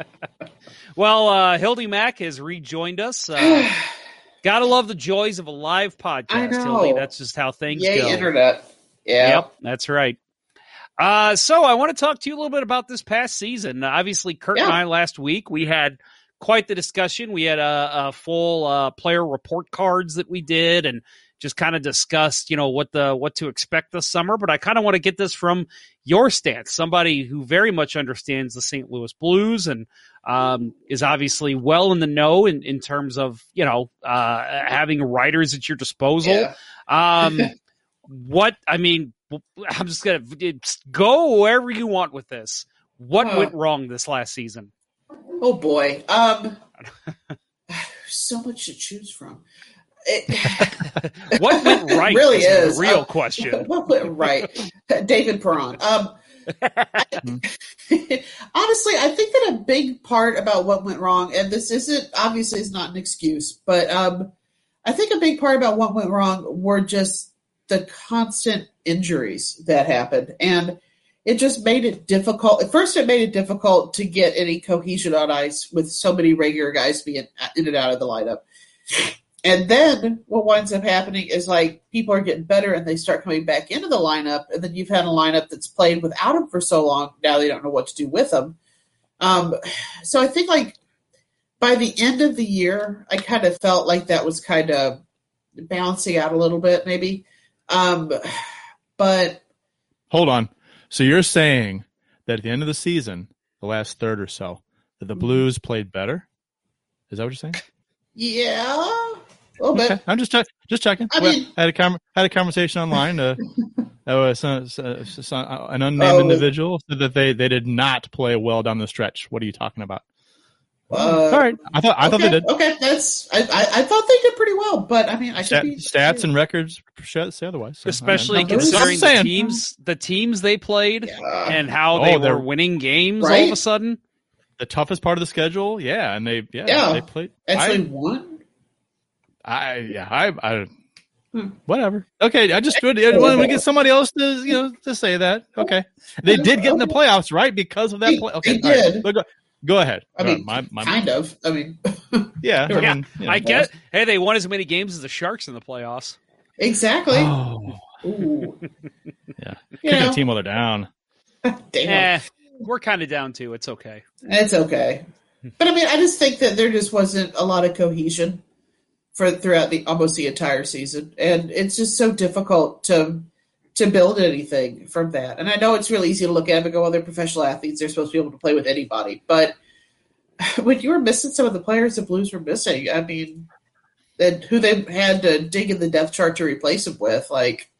Well, uh, Hildy Mac has rejoined us. Uh, gotta love the joys of a live podcast, Hildy. That's just how things Yay, go. internet. Yeah. Yep, that's right. Uh, so I want to talk to you a little bit about this past season. Obviously, Kurt and I last week we had quite the discussion. We had a, a full uh, player report cards that we did, and just kind of discussed, you know, what the what to expect this summer. But I kind of want to get this from your stance, somebody who very much understands the St. Louis Blues and um, is obviously well in the know in, in terms of you know uh, having writers at your disposal. Yeah. Um, what I mean, I'm just gonna go wherever you want with this. What went wrong this last season? Oh boy. Um so much to choose from. It, What went right? really is is the real Um, question. What went right? David Perron. Um, honestly, I think that a big part about what went wrong, and this isn't obviously is not an excuse, but um, I think a big part about what went wrong were just the constant injuries that happened, and it just made it difficult. At first, it made it difficult to get any cohesion on ice with so many regular guys being in and out of the lineup. and then what winds up happening is like people are getting better and they start coming back into the lineup, and then you've had a lineup that's played without them for so long. Now they don't know what to do with them. Um, so I think like by the end of the year, I kind of felt like that was kind of balancing out a little bit, maybe. Um, but hold on. So you're saying that at the end of the season, the last third or so, that the mm-hmm. Blues played better? Is that what you're saying? Yeah, a little bit. Okay. I'm just check, just checking. I Well, mean- I had a com- had a conversation online. Uh, some- some- some- an unnamed Oh. individual said that they they did not play well down the stretch. What are you talking about? Uh, All right, I thought I thought they did. Okay, that's I, I, I thought they did pretty well, but I mean, I Stat, be stats and records sh- say otherwise. So, Especially I'm- I'm considering the saying. teams, the teams they played, and how Oh, they were winning games all of a sudden. the toughest part of the schedule. Yeah, and they yeah, Yeah. they played. actually I, won. I yeah I I Hmm. whatever. Okay, I just would I wanted to get somebody else to you know to say that. Okay, they did get in the playoffs right because of that play. Okay, they all right. Did. But Go, go ahead. I Uh, mean, my, my, kind of. I mean, yeah, I yeah, mean, you know. I get. Hey, they won as many games as the Sharks in the playoffs. exactly. Oh, Ooh. yeah. You Kicking know. team while they're down. Damn. Eh, we're kind of down too. It's okay. It's okay. But I mean, I just think that there just wasn't a lot of cohesion for throughout the almost the entire season, and it's just so difficult to to build anything from that. And I know it's really easy to look at and go, "Well, they're professional athletes; they're supposed to be able to play with anybody." But when you were missing some of the players the Blues were missing, I mean, and who they had to dig in the depth chart to replace them with, like,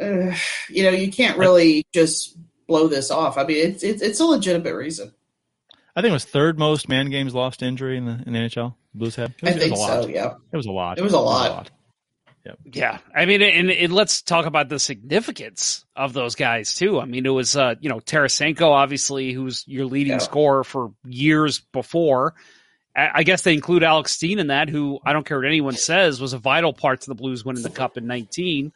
uh, you know, you can't really just blow this off. I mean, it's it's, it's a legitimate reason. I think it was third most man games lost injury in the in the NHL. Blues had. It was, I think it was a lot. so, yeah. It was a lot. It was a lot. Yeah, I mean, and, and let's talk about the significance of those guys too. I mean, it was uh, you know Tarasenko, obviously, who's your leading Yeah. scorer for years before. I I guess they include Alex Steen in that, who I don't care what anyone says was a vital part to the Blues winning the Cup in '19.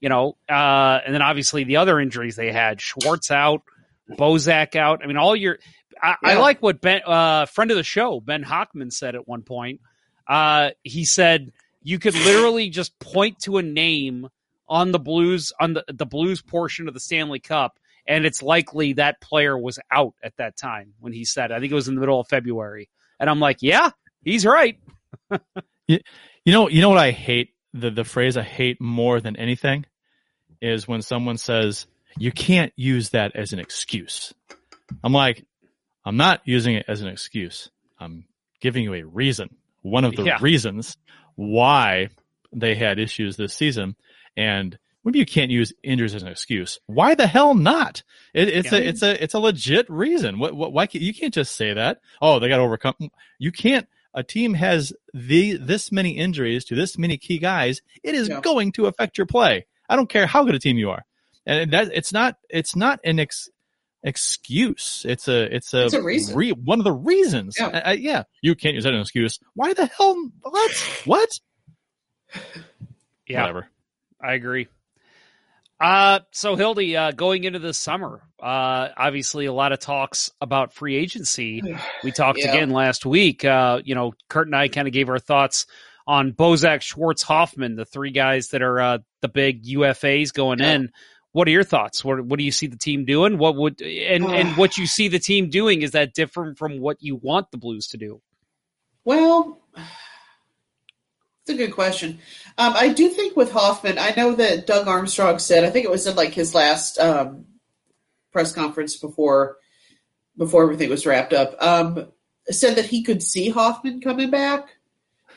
You know, uh, and then obviously the other injuries they had: Schwartz out, Bozak out. I mean, all your. I, I like what Ben, uh, friend of the show, Ben Hochman, said at one point. Uh, he said you could literally just point to a name on the Blues on the the Blues portion of the Stanley Cup, and it's likely that player was out at that time when he said. it. I think it was in the middle of February, and I'm like, yeah, he's right. You, you know, you know what I hate the the phrase I hate more than anything is when someone says you can't use that as an excuse. I'm like, I'm not using it as an excuse. I'm giving you a reason. One of the Yeah. reasons why they had issues this season, and maybe you can't use injuries as an excuse. Why the hell not? It, it's Yeah. a it's a it's a legit reason. What, what why can't, you can't just say that? Oh, they got overcome. You can't. A team has the this many injuries to this many key guys. It is Yeah. going to affect your play. I don't care how good a team you are, and that it's not it's not an ex, excuse. It's a it's a, It's a reason. re- one of the reasons. Yeah. I- I- yeah, you can't use that as an excuse. Why the hell? What? What? Yeah, Whatever. I agree. Uh, so Hildy, uh, going into the summer, uh, obviously a lot of talks about free agency. We talked Yeah. again last week. Uh, you know, Kurt and I kind of gave our thoughts on Bozak, Schwartz, Hoffman, the three guys that are uh, the big UFAs going Yeah. in. What are your thoughts? What What do you see the team doing? What would and and what you see the team doing is that different from what you want the Blues to do? Well, it's a good question. Um, I do think with Hoffman, I know that Doug Armstrong said, I think it was in like his last um, press conference before before everything was wrapped up, um, said that he could see Hoffman coming back,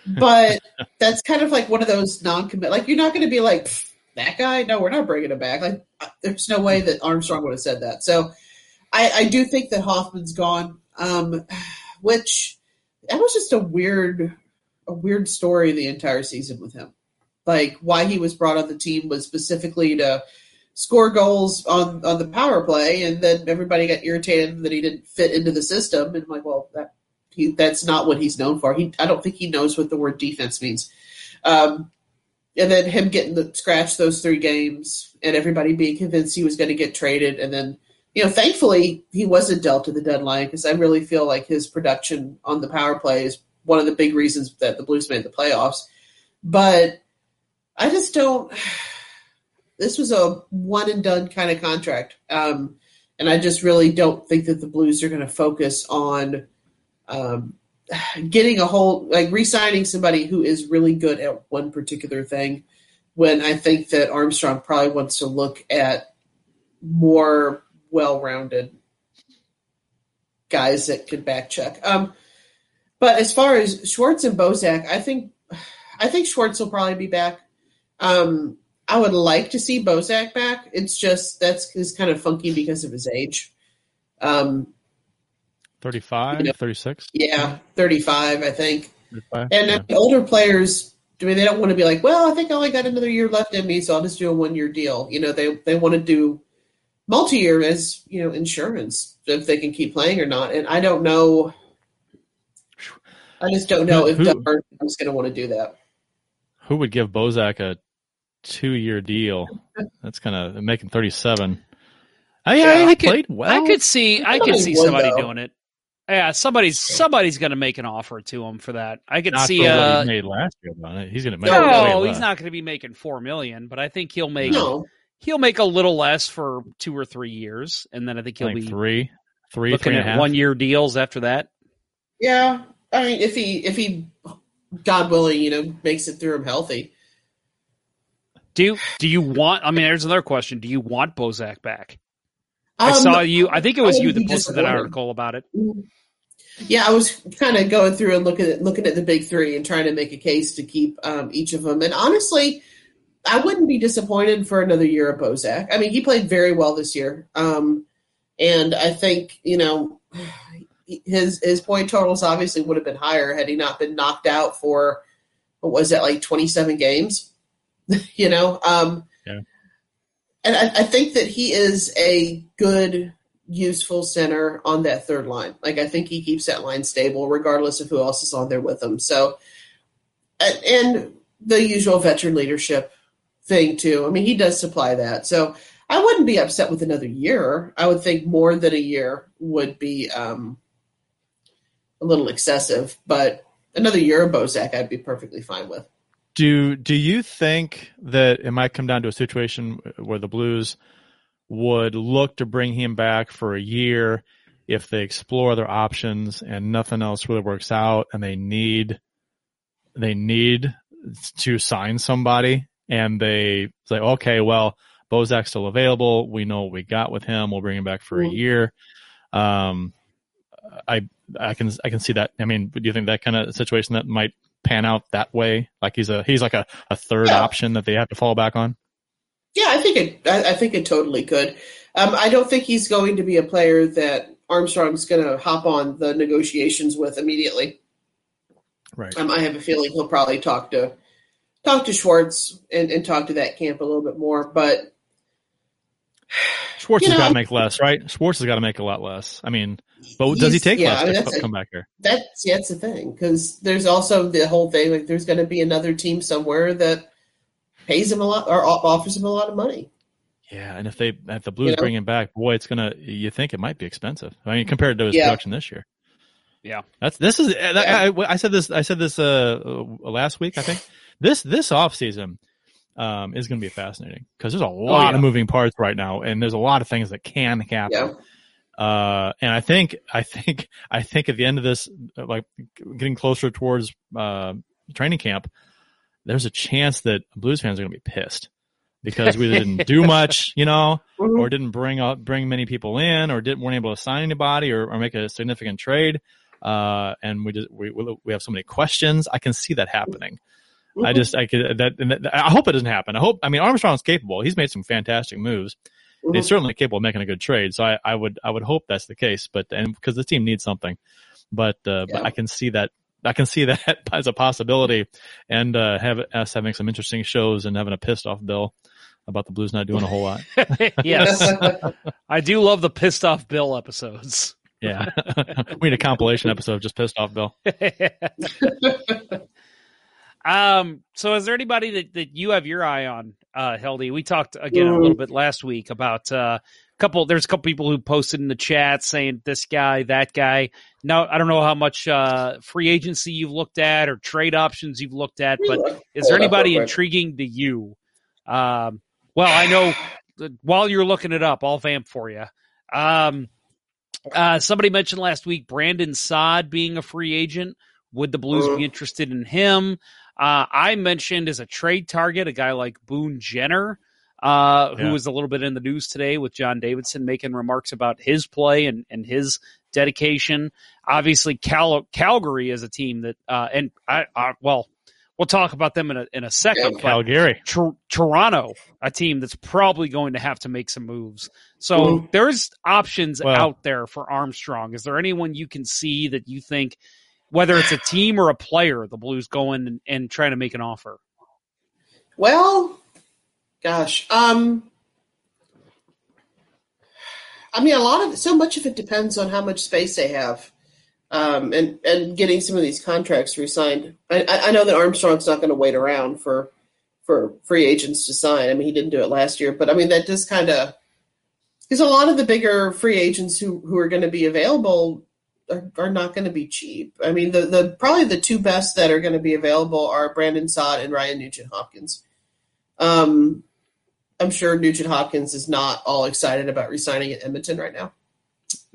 but that's kind of like one of those non-commit. Like you're not going to be like "Pfft, that guy. No, we're not bringing him back. Like uh, there's no way that Armstrong would have said that. So I, I do think that Hoffman's gone, um, which that was just a weird a weird story the entire season with him. Like why he was brought on the team was specifically to score goals on on the power play, and then everybody got irritated that he didn't fit into the system. And I'm like, well, that he, that's not what he's known for. He I don't think he knows what the word defense means. Um, and then him getting the scratch those three games, and everybody being convinced he was going to get traded, and then you know, thankfully he wasn't dealt to the deadline because I really feel like his production on the power play is one of the big reasons that the Blues made the playoffs. But I just don't. This was a one and done kind of contract, um, and I just really don't think that the Blues are going to focus on um, getting a whole like re-signing somebody who is really good at one particular thing. When I think that Armstrong probably wants to look at more well-rounded guys that could back check. Um, but as far as Schwartz and Bozak, I think I think Schwartz will probably be back. Um, I would like to see Bozak back. It's just that's is kind of funky because of his age. Um, 35, you know, 36? Yeah, 35, I think. 35? And Yeah. then the older players, I mean, they don't want to be like, well, I think I only got another year left in me, so I'll just do a one year deal. You know, they they want to do multi year as you know insurance if they can keep playing or not. And I don't know. I just don't know Who- if who- Doug is going to want to do that. Who would give Bozak a two year deal? That's kind of making 37. I, Yeah, I, I could- played well. I could see. I could Somebody see somebody though. doing it. Yeah, somebody's somebody's going to make an offer to him for that. I could Not see. for what Uh, he made last year, though. He's going to make No, way less. he's not going to be making four million, but I think he'll make No, he'll make a little less for two or three years, and then I think he'll think be three, three, looking three and at one year deals after that. yeah. I mean, if he if he, God willing, you know, makes it through him healthy. Do you, do you want? I mean, there's another question. Do you want Bozak back? I Um, saw you. I think it was you that posted that article about it. Yeah, I was kind of going through and looking at looking at the big three and trying to make a case to keep um, each of them. And honestly, I wouldn't be disappointed for another year of Bozak. I mean, he played very well this year, um, and I think you know his his point totals obviously would have been higher had he not been knocked out for what was it like twenty seven games. you know, um, Yeah. And I, I think that he is a good useful center on that third line. Like I think he keeps that line stable regardless of who else is on there with him. So and- the usual veteran leadership thing too. I mean, he does supply that. So I wouldn't be upset with another year. I would think more than a year would be um, a little excessive, but another year of Bozak I'd be perfectly fine with. Do do you think that it might come down to a situation where the Blues would look to bring him back for a year if they explore their options and nothing else really works out and they need they need to sign somebody and they say, okay, well, Bozak's still available. We know what we got with him. We'll bring him back for a year. Um, I I can I can see that. I mean, do you think that kind of situation that might pan out that way? Like he's a he's like a, a third Yeah. option that they have to fall back on. Yeah, I think it. I, I think it totally could. Um, I don't think he's going to be a player that Armstrong's going to hop on the negotiations with immediately. Right. Um, I have a feeling he'll probably talk to talk to Schwartz and, and talk to that camp a little bit more. But Schwartz you has got to make less, right? Schwartz has got to make a lot less. I mean, but does he take yeah, less I mean, to that's a- come back here? that's that's the thing because there's also the whole thing like there's going to be another team somewhere that pays him a lot or offers him a lot of money. Yeah, and if they if the Blues You know? bring him back, boy, it's gonna. You think it might be expensive? I mean, compared to his Yeah. production this year. Yeah. That's this is. I, I, I said this. I said this uh, uh last week. I think this this off season um, is going to be fascinating because there's a lot Oh, yeah. of moving parts right now, and there's a lot of things that can happen. Uh, and I think, I think, I think at the end of this, like getting closer towards uh, training camp, there's a chance that Blues fans are going to be pissed because we didn't do much, you know, Mhm. or didn't bring up bring many people in, or didn't weren't able to sign anybody, or, or make a significant trade. Uh, and we just we we have so many questions. I can see that happening. I Mhm. just I could that, that I hope it doesn't happen. I hope I mean Armstrong's capable. He's made some fantastic moves. Mhm. He's certainly capable of making a good trade. So I, I would I would hope that's the case. But and because the team needs something, but uh, Yeah. but I can see that I can see that as a possibility, and uh, have us having some interesting shows and having a pissed off Bill about the Blues not doing a whole lot. yes, I do love the pissed off Bill episodes. Yeah, we need a compilation episode of just pissed off Bill. Um. So, is there anybody that, that you have your eye on, uh, Hildy? We talked again a Mm. little bit last week about uh, couple there's a couple people who posted in the chat saying this guy, that guy. Now I don't know how much uh, free agency you've looked at or trade options you've looked at, but is there anybody intriguing to you? Um, well, I know while you're looking it up, I'll vamp for you. Um, uh, somebody mentioned last week Brandon Saad being a free agent. Would the Blues be interested in him? Uh, I mentioned as a trade target a guy like Boone Jenner, uh, who Yeah. was a little bit in the news today with John Davidson making remarks about his play and, and his dedication. Obviously, Cal- Calgary is a team that, uh, and I, I, well, we'll talk about them in a, in a second. but Calgary. Tor- Toronto, a team that's probably going to have to make some moves. So Mhm. there's options Well- out there for Armstrong. Is there anyone you can see that you think, whether it's a team or a player, the Blues go in and, and trying to make an offer? Well, gosh, um, I mean, a lot of so much of it depends on how much space they have, um, and and getting some of these contracts re-signed. I, I know that Armstrong's not going to wait around for for free agents to sign. I mean, he didn't do it last year, but I mean that does kind of because a lot of the bigger free agents who who are going to be available are, are not going to be cheap. I mean, the the probably the two best that are going to be available are Brandon Saad and Ryan Nugent Hopkins. Um, I'm sure Nugent Hopkins is not all excited about resigning at Edmonton right now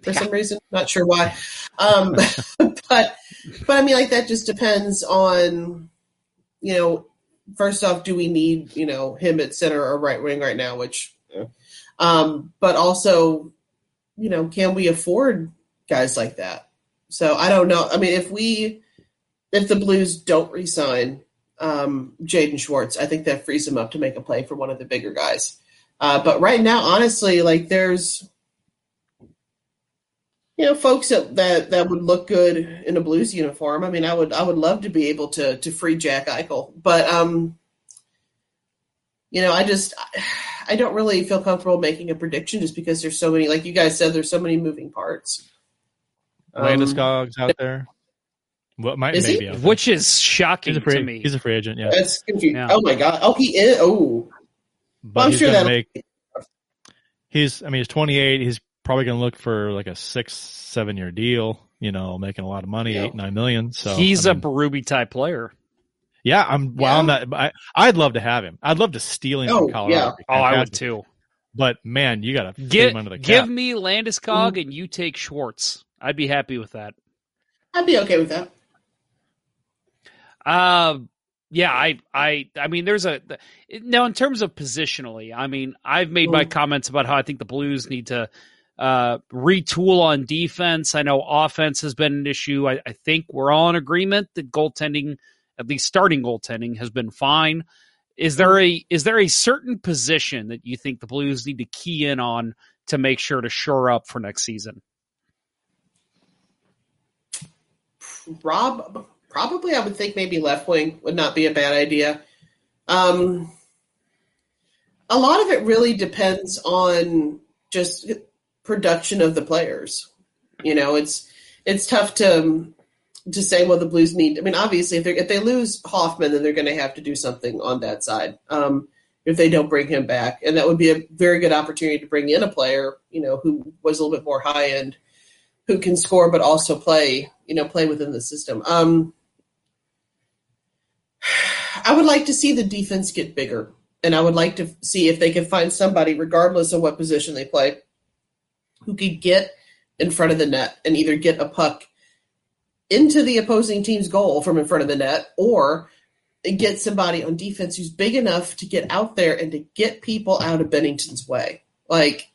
for some reason. Not sure why. Um, but but I mean, like that just depends on you know. First off, do we need you know him at center or right wing right now? Which, um, but also, you know, can we afford guys like that? So I don't know. I mean, if we if the Blues don't resign um, Jaden Schwartz, I think that frees him up to make a play for one of the bigger guys. Uh, but right now, honestly, like there's you know folks that, that that would look good in a Blues uniform. I mean, I would I would love to be able to to free Jack Eichel, but um, you know, I just I don't really feel comfortable making a prediction just because there's so many, like you guys said, there's so many moving parts. Um, Landeskog's out there. What might Is maybe out there. Which is shocking he's a free, to me. He's a free agent. Yeah, That's confusing. Yeah. Oh my god! Oh, he is. Oh, but well, I'm he's sure gonna that'll- make. He's. I mean, he's 28. He's probably going to look for like a six, seven year deal. You know, making a lot of money, Yeah. eight, nine million. So He's I a mean, Berube type player. yeah. I'm. Well, I'm not. I, I'd love to have him. I'd love to steal him Oh, from Colorado. yeah. Oh, I would fantastic. too. But man, you got to fit Give, him under the give cap. me Landeskog and you take Schwartz. I'd be happy with that. I'd be okay with that. Um, yeah, I, I, I mean, there's a now in terms of positionally. I mean, I've made my Mm. comments about how I think the Blues need to uh, retool on defense. I know offense has been an issue. I, I think we're all in agreement that goaltending, at least starting goaltending, has been fine. Is there a is there a certain position that you think the Blues need to key in on to make sure to shore up for next season? Rob, probably I would think maybe left wing would not be a bad idea. Um, a lot of it really depends on just production of the players. You know, it's it's tough to to say well the Blues need. I mean, obviously if they if they lose Hoffman, then they're going to have to do something on that side. Um, if they don't bring him back, and that would be a very good opportunity to bring in a player, you know, who was a little bit more high end, who can score but also play, you know, play within the system. Um, I would like to see the defense get bigger, and I would like to see if they can find somebody, regardless of what position they play, who could get in front of the net and either get a puck into the opposing team's goal from in front of the net, or get somebody on defense who's big enough to get out there and to get people out of Binnington's way. Like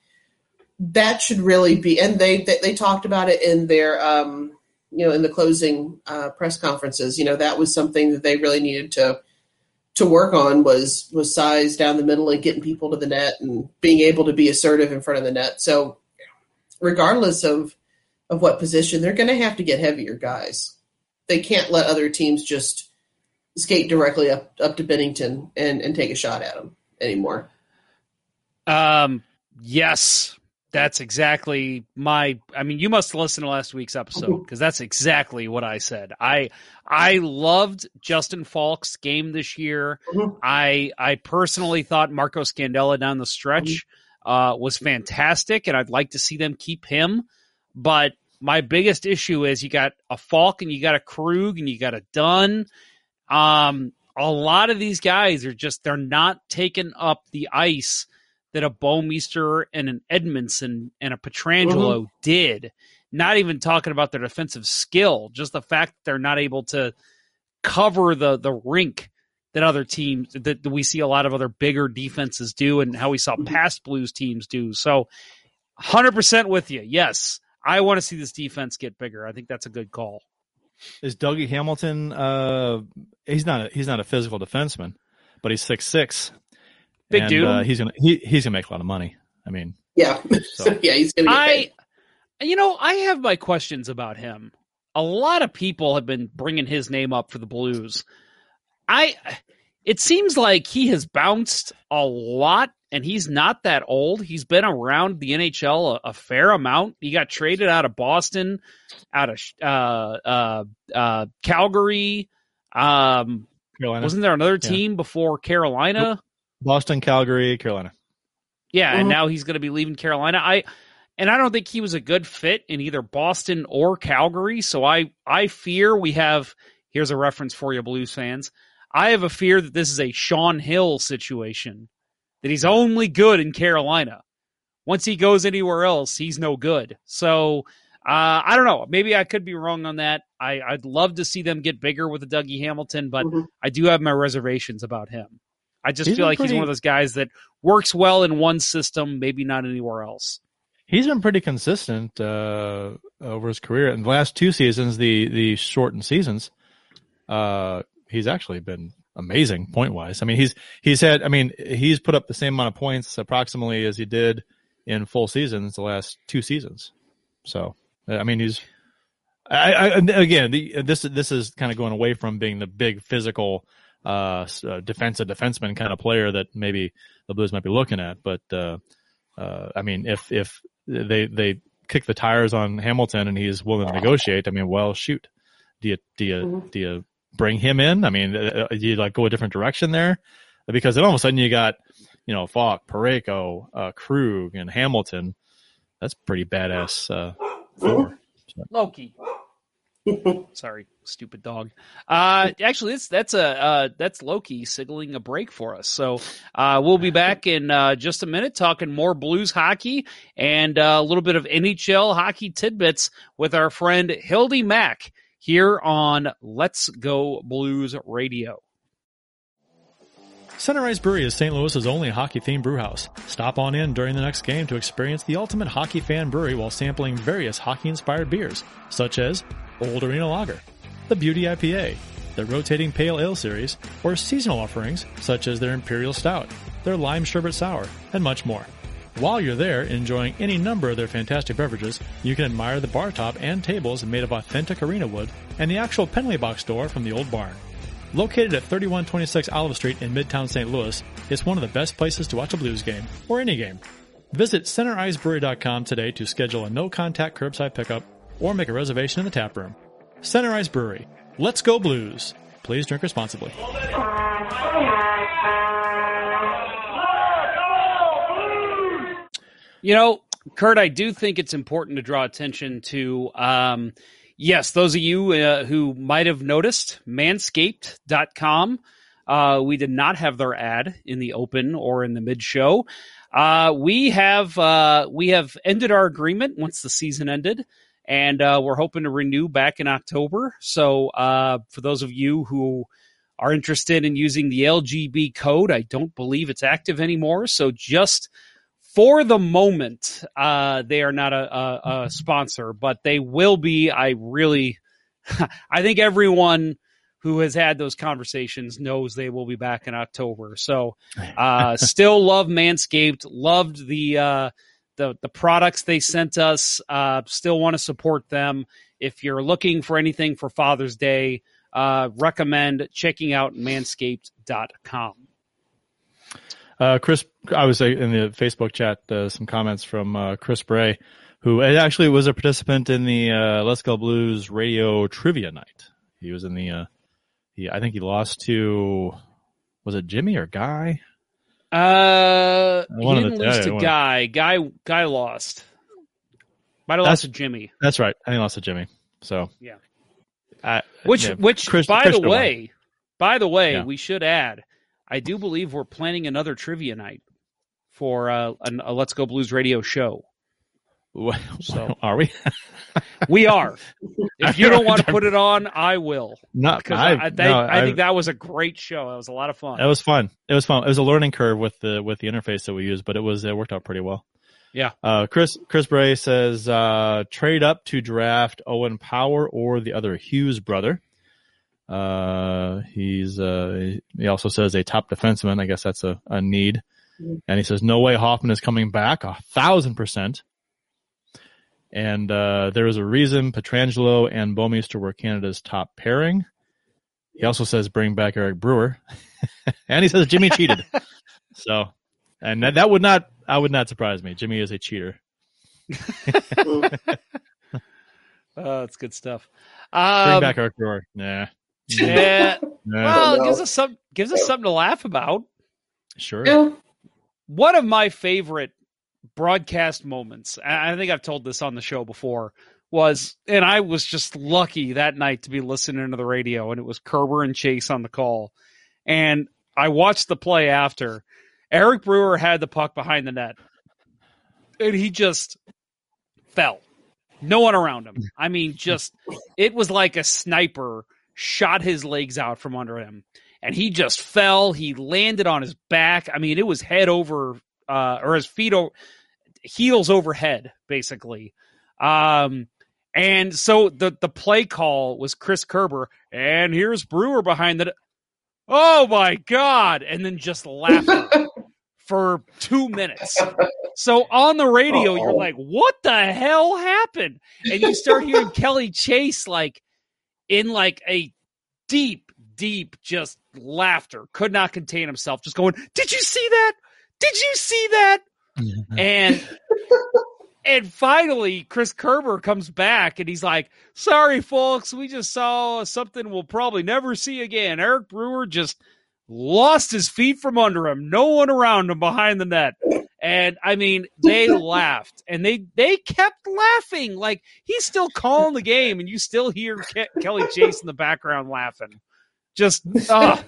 that should really be. And they they, they talked about it in their um, you know in the closing uh, press conferences. You know that was something that they really needed to to work on was was size down the middle and getting people to the net and being able to be assertive in front of the net. So regardless of of what position, they're going to have to get heavier guys. They can't let other teams just skate directly up up to Binnington and and take a shot at them anymore. Um, yes, that's exactly my. I mean, you must have listened to last week's episode because that's exactly what I said. I I loved Justin Faulk's game this year. Mhm. I I personally thought Marco Scandella down the stretch uh, was fantastic, and I'd like to see them keep him. But my biggest issue is you got a Faulk and you got a Krug and you got a Dunn. Um, a lot of these guys are just they're not taking up the ice that a Bouwmeester and an Edmundson and a Pietrangelo mm-hmm. did. Not even talking about their defensive skill, just the fact that they're not able to cover the the rink that other teams that we see a lot of other bigger defenses do and how we saw mm-hmm. past blues teams do. So 100% with you. Yes. I want to see this defense get bigger. I think that's a good call. Is Dougie Hamilton uh he's not a, he's not a physical defenseman, but he's six six. Big and, dude. Uh, he's going to he, he's going to make a lot of money. I mean, yeah. So. yeah, he's going to I you know, I have my questions about him. A lot of people have been bringing his name up for the Blues. I it seems like he has bounced a lot and he's not that old. He's been around the NHL a, a fair amount. He got traded out of Boston, out of uh, uh, uh, Calgary. Um, Carolina. Wasn't there another team yeah. before Carolina? Boston, Calgary, Carolina. Yeah, and mm-hmm. now he's going to be leaving Carolina. I and I don't think he was a good fit in either Boston or Calgary. So I I fear we have here's a reference for you Blues fans. I have a fear that this is a Sean Hill situation, that he's only good in Carolina. Once he goes anywhere else, he's no good. So uh, I don't know. Maybe I could be wrong on that. I, would love to see them get bigger with the Dougie Hamilton, but mm-hmm. I do have my reservations about him. I just he's feel like pretty... he's one of those guys that works well in one system, maybe not anywhere else. He's been pretty consistent uh, over his career. In the last two seasons, the the shortened seasons, uh, he's actually been amazing point wise. I mean, he's he's had. I mean, he's put up the same amount of points approximately as he did in full seasons the last two seasons. So, I mean, he's. I, I again, the, this this is kind of going away from being the big physical uh, uh, defensive defenseman kind of player that maybe the Blues might be looking at. But uh, uh, I mean, if if they they kick the tires on Hamilton and he's willing to negotiate, I mean, well, shoot, do you do you mm-hmm. do you bring him in? I mean, uh, uh you like go a different direction there? Because then all of a sudden you got, you know, Faulk, Parayko, uh, Krug, and Hamilton. That's pretty badass uh. Loki. Sorry, stupid dog. Uh, actually, that's that's a uh, that's Loki signaling a break for us. So uh, we'll be back in uh, just a minute talking more Blues hockey and uh, a little bit of NHL hockey tidbits with our friend Hildy Mac here on Let's Go Blues Radio. Center Brewery is St. Louis's only hockey-themed brewhouse. Stop on in during the next game to experience the ultimate hockey fan brewery while sampling various hockey-inspired beers, such as Old Arena Lager, the Beauty IPA, the Rotating Pale Ale Series, or seasonal offerings such as their Imperial Stout, their Lime Sherbet Sour, and much more. While you're there enjoying any number of their fantastic beverages, you can admire the bar top and tables made of authentic arena wood and the actual penalty box door from the old barn. Located at 3126 Olive Street in Midtown St. Louis, it's one of the best places to watch a blues game, or any game. Visit centericebrewery.com today to schedule a no-contact curbside pickup or make a reservation in the tap room. Center Ice Brewery. Let's go blues. Please drink responsibly. You know, Kurt, I do think it's important to draw attention to, um, yes, those of you uh, who might have noticed, manscaped.com. Uh, we did not have their ad in the open or in the mid show. Uh, we have uh, we have ended our agreement once the season ended, and uh, we're hoping to renew back in October. So uh, for those of you who are interested in using the LGB code, I don't believe it's active anymore. So just for the moment, uh, they are not a, a, a, sponsor, but they will be. I really, I think everyone who has had those conversations knows they will be back in October. So, uh, still love Manscaped, loved the, uh, the, the products they sent us, uh, still want to support them. If you're looking for anything for Father's Day, uh, recommend checking out manscaped.com. Uh, Chris, I was uh, in the Facebook chat, uh, some comments from uh, Chris Bray, who actually was a participant in the uh, Let's Go Blues radio trivia night. He was in the, uh, he, I think he lost to, was it Jimmy or Guy? Uh, he didn't the- lose to Guy. Guy Guy lost. Might have That's- lost to Jimmy. That's right. I think lost to Jimmy. So Yeah. I, Which, yeah, which, Chris- by Chris the won. way, by the way, Yeah. we should add. I do believe we're planning another trivia night for uh, an, a Let's Go Blues radio show. So- are we? We are. if you don't want to put it on, I will. Not. Because I, I, I, think, no, I think I've- that was a great show. That was a lot of fun. It was fun. It was fun. It was a learning curve with the with the interface that we used, but it was it worked out pretty well. Yeah. Uh, Chris Chris Bray says uh, trade up to draft Owen Power or the other Hughes brother. Uh, he's uh, he also says a top defenseman. I guess that's a, a need. And he says no way Hoffman is coming back. A thousand percent. And uh, there is a reason Pietrangelo and Bouwmeester were Canada's top pairing. He also says bring back Eric Brewer, and he says Jimmy cheated. so, and that, that would not I would not surprise me. Jimmy is a cheater. Oh, that's good stuff. Bring Um, back Eric Brewer. Nah. yeah. Nah. Well, it gives us some gives us something to laugh about. sure. Yeah. one of my favorite broadcast moments, I think I've told this on the show before, was, and I was just lucky that night to be listening to the radio, and it was Kerber and Chase on the call. And I watched the play after. Eric Brewer had the puck behind the net, and he just fell. No one around him. I mean, just, it was like a sniper shot his legs out from under him and he just fell. He landed on his back. I mean, it was head over, uh, or his feet over, heels overhead, basically. Um, and so the the play call was Chris Kerber, and here's Brewer behind the. Oh my god! And then just laughing for two minutes. So on the radio, you're like, "What the hell happened?" And you start hearing Kelly Chase like in like a deep, deep, just laughter, could not contain himself, just going, Did you see that? Did you see that? And and finally Chris Kerber comes back and he's like, Sorry, folks, we just saw something we'll probably never see again. Eric Brewer just lost his feet from under him, no one around him behind the net. And I mean, they laughed and they they kept laughing. Like he's still calling the game, and you still hear Ke- Kelly Chase in the background laughing. Just ah,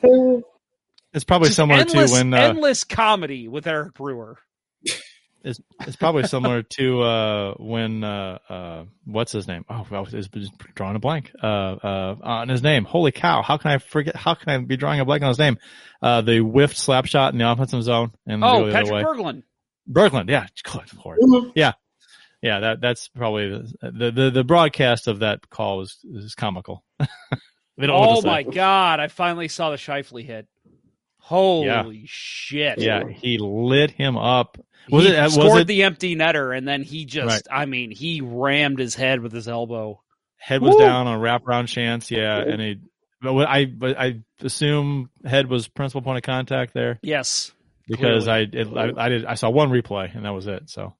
It's probably similar endless, to when uh, endless comedy with Eric Brewer. It's, it's probably similar to uh, when uh, uh, what's his name? Oh, I was just drawing a blank uh, uh, on his name. Holy cow! How can I forget? How can I be drawing a blank on his name? Uh, the whiffed slap shot in the offensive zone and Oh, go the Patrick way. Berglund. Berglund, yeah, good lord, yeah, yeah. That that's probably the the the, the broadcast of that call was is comical. they don't know what Oh my god! I finally saw the Scheifele hit. Holy shit! Yeah, he lit him up. Was he it? Was scored it? the empty netter, and then he just, Right. I mean, he rammed his head with his elbow. head was Woo! down on a wraparound chance. Yeah, and he. But what I but I assume head was principal point of contact there Yes, because I, it, I I did I saw one replay and that was it. So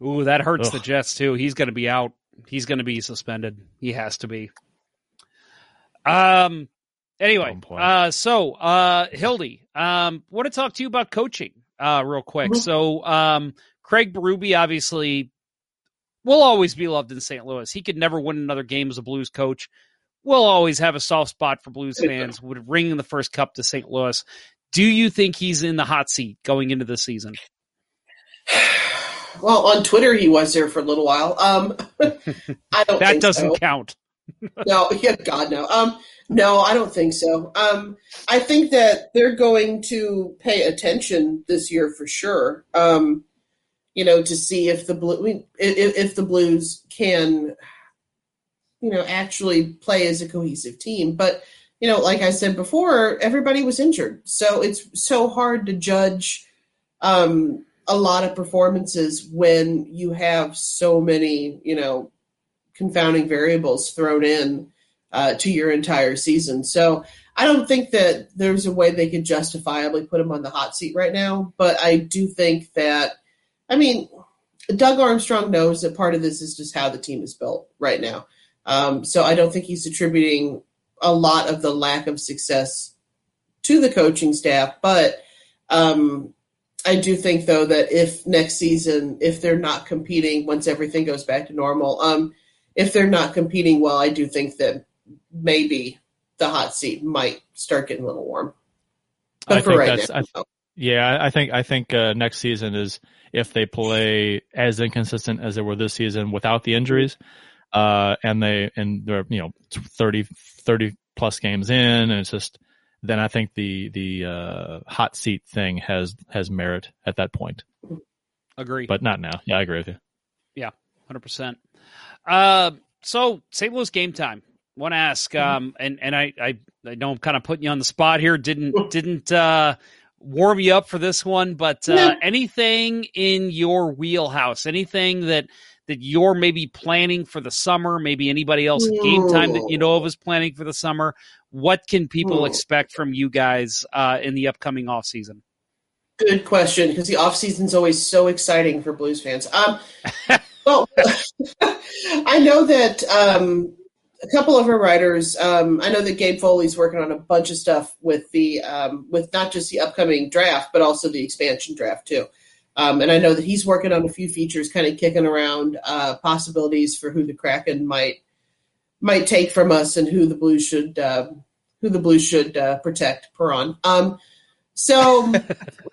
Ooh, that hurts the Ugh. Jets too. He's going to be out. He's going to be suspended. He has to be. Um. Anyway, uh, so uh, Hildy, um, want to talk to you about coaching, uh, real quick. Mhm. So, um, Craig Berube obviously will always be loved in St. Louis. He could never win another game as a Blues coach. We'll always have a soft spot for Blues fans. Would ring the first cup to St. Louis. Do you think he's in the hot seat going into the season? Well, on Twitter he was there for a little while. Um, I don't. That doesn't so. count. no, yeah, God, no. Um, no, I don't think so. Um, I think that they're going to pay attention this year for sure. Um, you know, to see if the blue, if, if the Blues can, you know, actually play as a cohesive team. But you know, like I said before, everybody was injured, so it's so hard to judge. Um, a lot of performances when you have so many, you know, confounding variables thrown in uh, to your entire season. So I don't think that there's a way they could justifiably put him on the hot seat right now. But I do think that, I mean, Doug Armstrong knows that part of this is just how the team is built right now. Um, so I don't think he's attributing a lot of the lack of success to the coaching staff, but um, I do think though that if next season, if they're not competing once everything goes back to normal, um, if they're not competing well, I do think that maybe the hot seat might start getting a little warm. But I for think right that's- now, I- no. Yeah, I think I think uh, next season is if they play as inconsistent as they were this season without the injuries, uh, and they and they're you know 30, 30 plus games in, and it's just then I think the the uh, hot seat thing has has merit at that point, Agree. but not now. Yeah, I agree with you. Yeah, hundred percent. Uh, so St. Louis game time. Want to ask, um, and and I, I I know I'm kind of putting you on the spot here. Didn't didn't uh, warm you up for this one, but uh, No. anything in your wheelhouse? Anything that that you're maybe planning for the summer? Maybe anybody else at game time that you know of is planning for the summer. What can people Hmm. expect from you guys uh, in the upcoming off season? Good question, because the off season's always so exciting for Blues fans. Um, well, I know that um, a couple of our writers. Um, I know that Gabe Foley's working on a bunch of stuff with the um, with not just the upcoming draft, but also the expansion draft too. Um, and I know that he's working on a few features, kind of kicking around uh, possibilities for who the Kraken might might take from us and who the Blues should uh, who the Blues should uh, protect. Perron. Um, so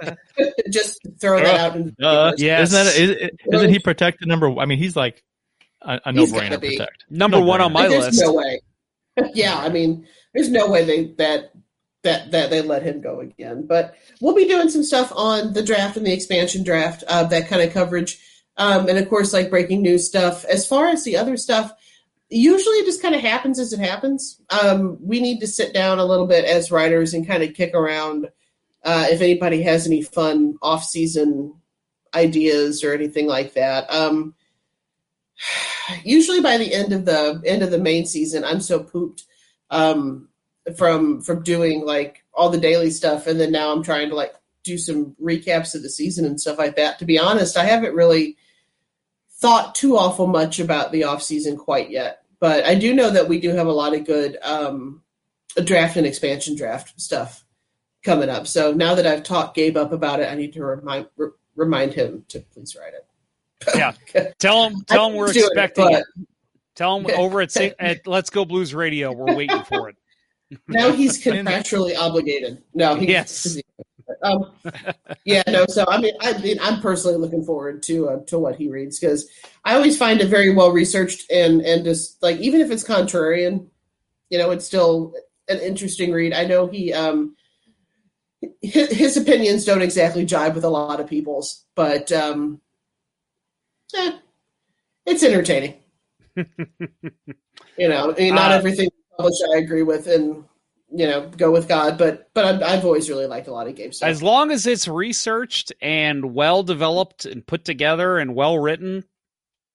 just throw that out. In the Uh, Yes. isn't that is, isn't he protected number? I mean, he's like a, a no He's gotta brainer Number one on my Like, there's list. no way. yeah, I mean, there's no way they that that that they let him go again. But we'll be doing some stuff on the draft and the expansion draft, uh, that kind of coverage, um, and of course, like breaking news stuff. As far as the other stuff, usually it just kind of happens as it happens. Um, we need to sit down a little bit as writers and kind of kick around. Uh, if anybody has any fun off-season ideas or anything like that. Um, usually by the end of the end of the main season, I'm so pooped um, from from doing like all the daily stuff, and then now I'm trying to like do some recaps of the season and stuff like that. To be honest, I haven't really thought too awful much about the off season quite yet, but I do know that we do have a lot of good um, draft and expansion draft stuff coming up. So now that I've talked Gabe up about it, I need to remind re- remind him to please write it. Yeah, tell him tell him we're doing it, expecting but- it. Tell him over at at Let's Go Blues Radio, we're waiting for it. now he's contractually obligated. No, he's, Yes. Um, yeah, no. So I mean, I mean, I'm personally looking forward to uh, to what he reads because I always find it very well researched and and just like even if it's contrarian, you know, it's still an interesting read. I know he um his, his opinions don't exactly jive with a lot of people's, but um, eh, it's entertaining. you know, not Uh, everything published I agree with, and you know, go with God. But but I've, I've always really liked a lot of games. As long as it's researched and well developed and put together and well written,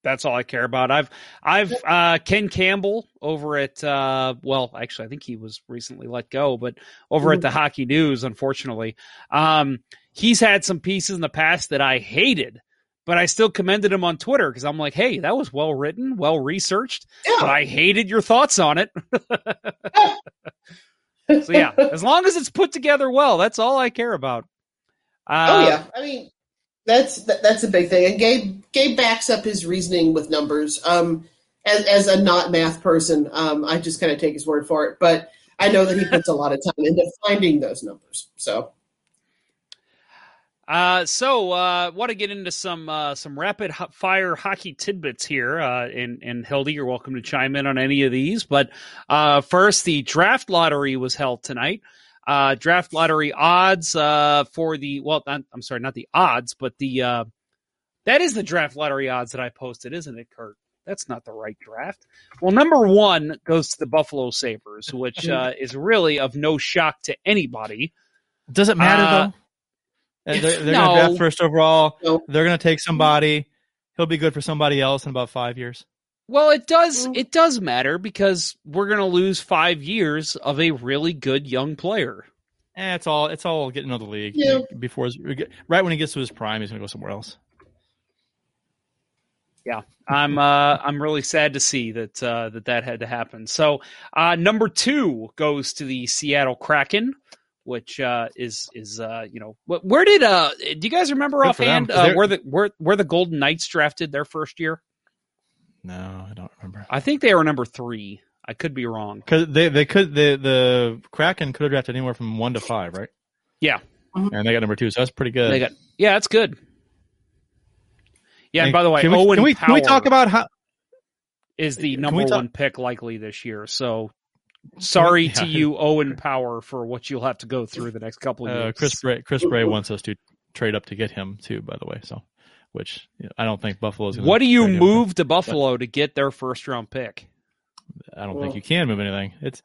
that's all I care about. I've I've uh, Ken Campbell over at uh, well, actually, I think he was recently let go, but over at the Hockey News, unfortunately, um, he's had some pieces in the past that I hated. But I still commended him on Twitter because I'm like, hey, that was well written, well researched. yeah. But I hated your thoughts on it. so yeah, as long as it's put together well, that's all I care about. Uh, oh yeah, I mean that's that, that's a big thing. And Gabe Gabe backs up his reasoning with numbers. Um, as as a not math person, um, I just kind of take his word for it. But I know that he puts a lot of time into finding those numbers. So Uh, so uh, want to get into some uh, some rapid ho- fire hockey tidbits here. Uh, and and Hildy, you're welcome to chime in on any of these. But uh, first, the draft lottery was held tonight. Uh, draft lottery odds uh, for the well, not, I'm sorry, not the odds, but the uh, that is the draft lottery odds that I posted, isn't it, Kurt? That's not the right draft. Well, number one goes to the Buffalo Sabres, which uh, is really of no shock to anybody. Does it matter Uh, though? Uh, They're, they're No. going to draft first overall. They're going to take somebody. He'll be good for somebody else in about five years. Well, it does. It does matter because we're going to lose five years of a really good young player. Eh, it's all it's all getting into the league Yeah. before his, right when he gets to his prime. He's going to go somewhere else. Yeah, I'm. Uh, I'm really sad to see that uh, that that had to happen. So, uh, number two goes to the Seattle Kraken, which uh, is is uh, you know wh- where did uh do you guys remember Good for them, offhand 'cause uh, where the where where the Golden Knights drafted their first year? No, I don't remember. I think they were number three. I could be wrong. Because they they could the the Kraken could have drafted anywhere from one to five, right? Yeah, And they got number two, so that's pretty good. they got yeah, that's good. Yeah, and And by the way, can we, Owen can we, can we talk about how? is the number talk- one pick likely this year. So sorry to you, Owen Power, for what you'll have to go through the next couple of Uh, years. Chris Bray, Chris Bray wants us to trade up to get him too. By the way, so which you know, I don't think Buffalo's. Gonna what do you trade him. move to Buffalo to get their first round pick? I don't think you can move anything. It's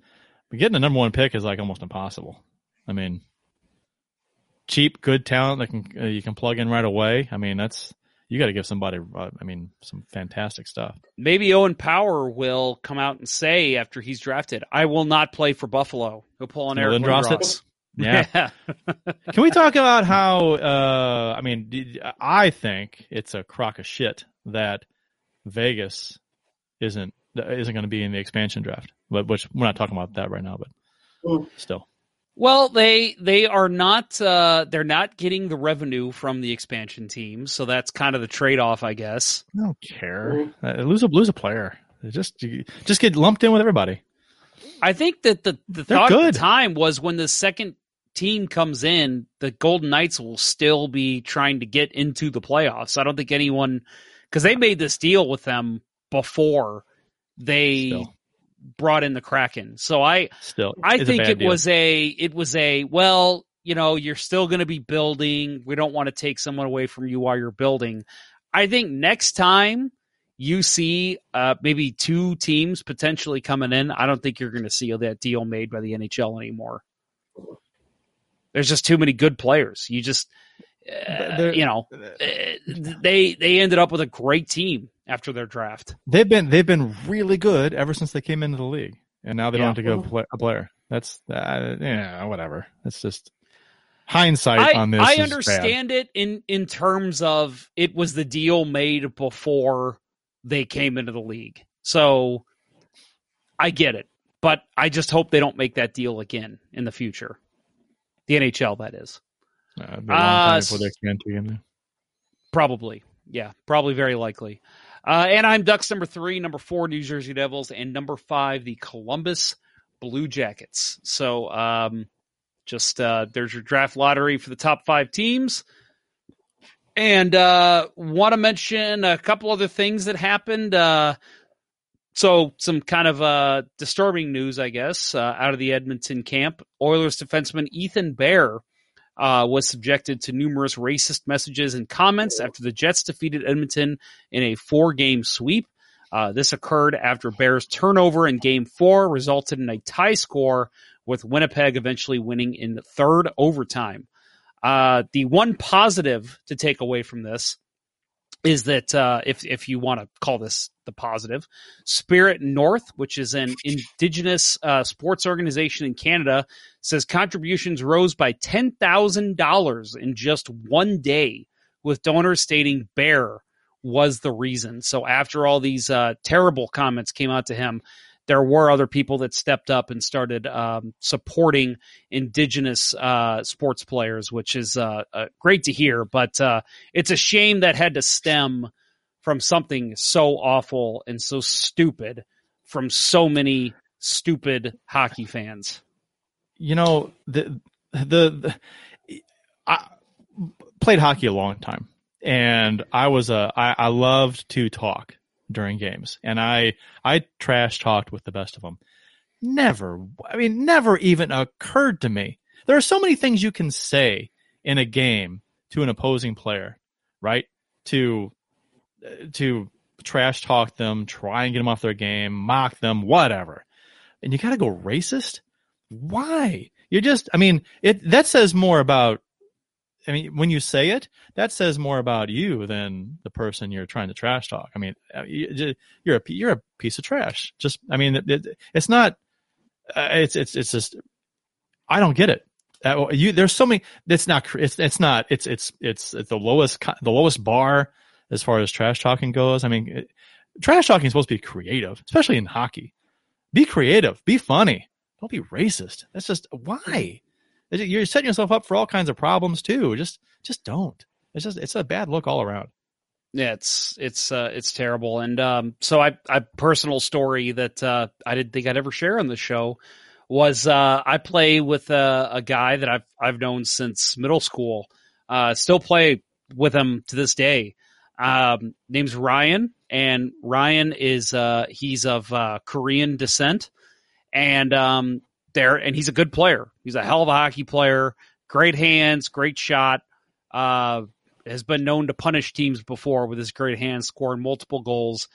getting the number one pick is like almost impossible. I mean, cheap, good talent that can uh, you can plug in right away. I mean, that's you got to give somebody. Uh, I mean, some fantastic stuff. Maybe Owen Power will come out and say after he's drafted, "I will not play for Buffalo." He'll pull on Eric Lindros Lindros. it? Yeah. Can we talk about how? Uh, I mean, I think it's a crock of shit that Vegas isn't isn't going to be in the expansion draft. But which we're not talking about that right now. But still, Well, they they are not uh, they're not getting the revenue from the expansion team, so that's kind of the trade off, I guess. I don't care. Uh, lose a lose a player. Just just get lumped in with everybody. I think that the the They're thought at good. the time was when the second team comes in, the Golden Knights will still be trying to get into the playoffs. I don't think anyone because they made this deal with them before they Still. Brought in the Kraken. So I Still, I think it deal. was a it was a well, you know, you're still going to be building. We don't want to take someone away from you while you're building. I think next time you see uh, maybe two teams potentially coming in, I don't think you're going to see that deal made by the NHL anymore. There's just too many good players. You just, uh, you know, uh, they they ended up with a great team after their draft. They've been they've been really good ever since they came into the league, and now they Yeah. don't have to go play, a player. That's uh, yeah, whatever. It's just hindsight I, on this. I is bad. understand it in in terms of it was the deal made before they came into the league. So I get it. But I just hope they don't make that deal again in the future. The NHL that is. Uh, a long time Uh, before they expand to again. Probably. Yeah, probably very likely. Uh, Anaheim Ducks number three, number four, New Jersey Devils, and number five, the Columbus Blue Jackets. So um, just uh, there's your draft lottery for the top five teams. And uh, want to mention a couple other things that happened. Uh, so some kind of uh, disturbing news, I guess, uh, out of the Edmonton camp. Oilers defenseman Ethan Bear uh, was subjected to numerous racist messages and comments after the Jets defeated Edmonton in a four-game sweep. Uh, this occurred after Bears' turnover in Game Four resulted in a tie score, with Winnipeg eventually winning in the third overtime. Uh, the one positive to take away from this is that uh, if if you want to call this the positive, Spirit North, which is an indigenous uh, sports organization in Canada, says contributions rose by ten thousand dollars in just one day, with donors stating Bear was the reason. So after all these uh, terrible comments came out to him, there were other people that stepped up and started um, supporting indigenous uh, sports players, which is uh, uh, great to hear. But uh, it's a shame that had to stem from something so awful and so stupid from so many stupid hockey fans. You know the the, the I played hockey a long time, and I was a I, I loved to talk during games, and I I trash talked with the best of them. Never, I mean, never even occurred to me. There are so many things you can say in a game to an opposing player, right? To to trash talk them, try and get them off their game, mock them, whatever. And you got to go racist? Why? You just, I mean, it that says more about I mean, when you say it, that says more about you than the person you're trying to trash talk. I mean, uh, you- you're a you're a piece of trash. Just, I mean, it, it, it's not. Uh, it's it's it's just. I don't get it. Uh, you there's so many. It's not. It's it's not. It's it's it's, it's the lowest the lowest bar as far as trash talking goes. I mean, it, trash talking is supposed to be creative, especially in hockey. Be creative. Be funny. Don't be racist. That's just why. You're setting yourself up for all kinds of problems too. Just just don't. It's just it's a bad look all around. Yeah, it's it's uh, it's terrible. And um, so I I personal story that uh, I didn't think I'd ever share on the show was uh, I play with a, a, guy that I've I've known since middle school. Uh, still play with him to this day. Um, name's Ryan, and Ryan is uh, he's of uh, Korean descent, and um, there and he's a good player. He's a hell of a hockey player. Great hands, great shot. Uh, has been known to punish teams before with his great hands, scoring multiple goals.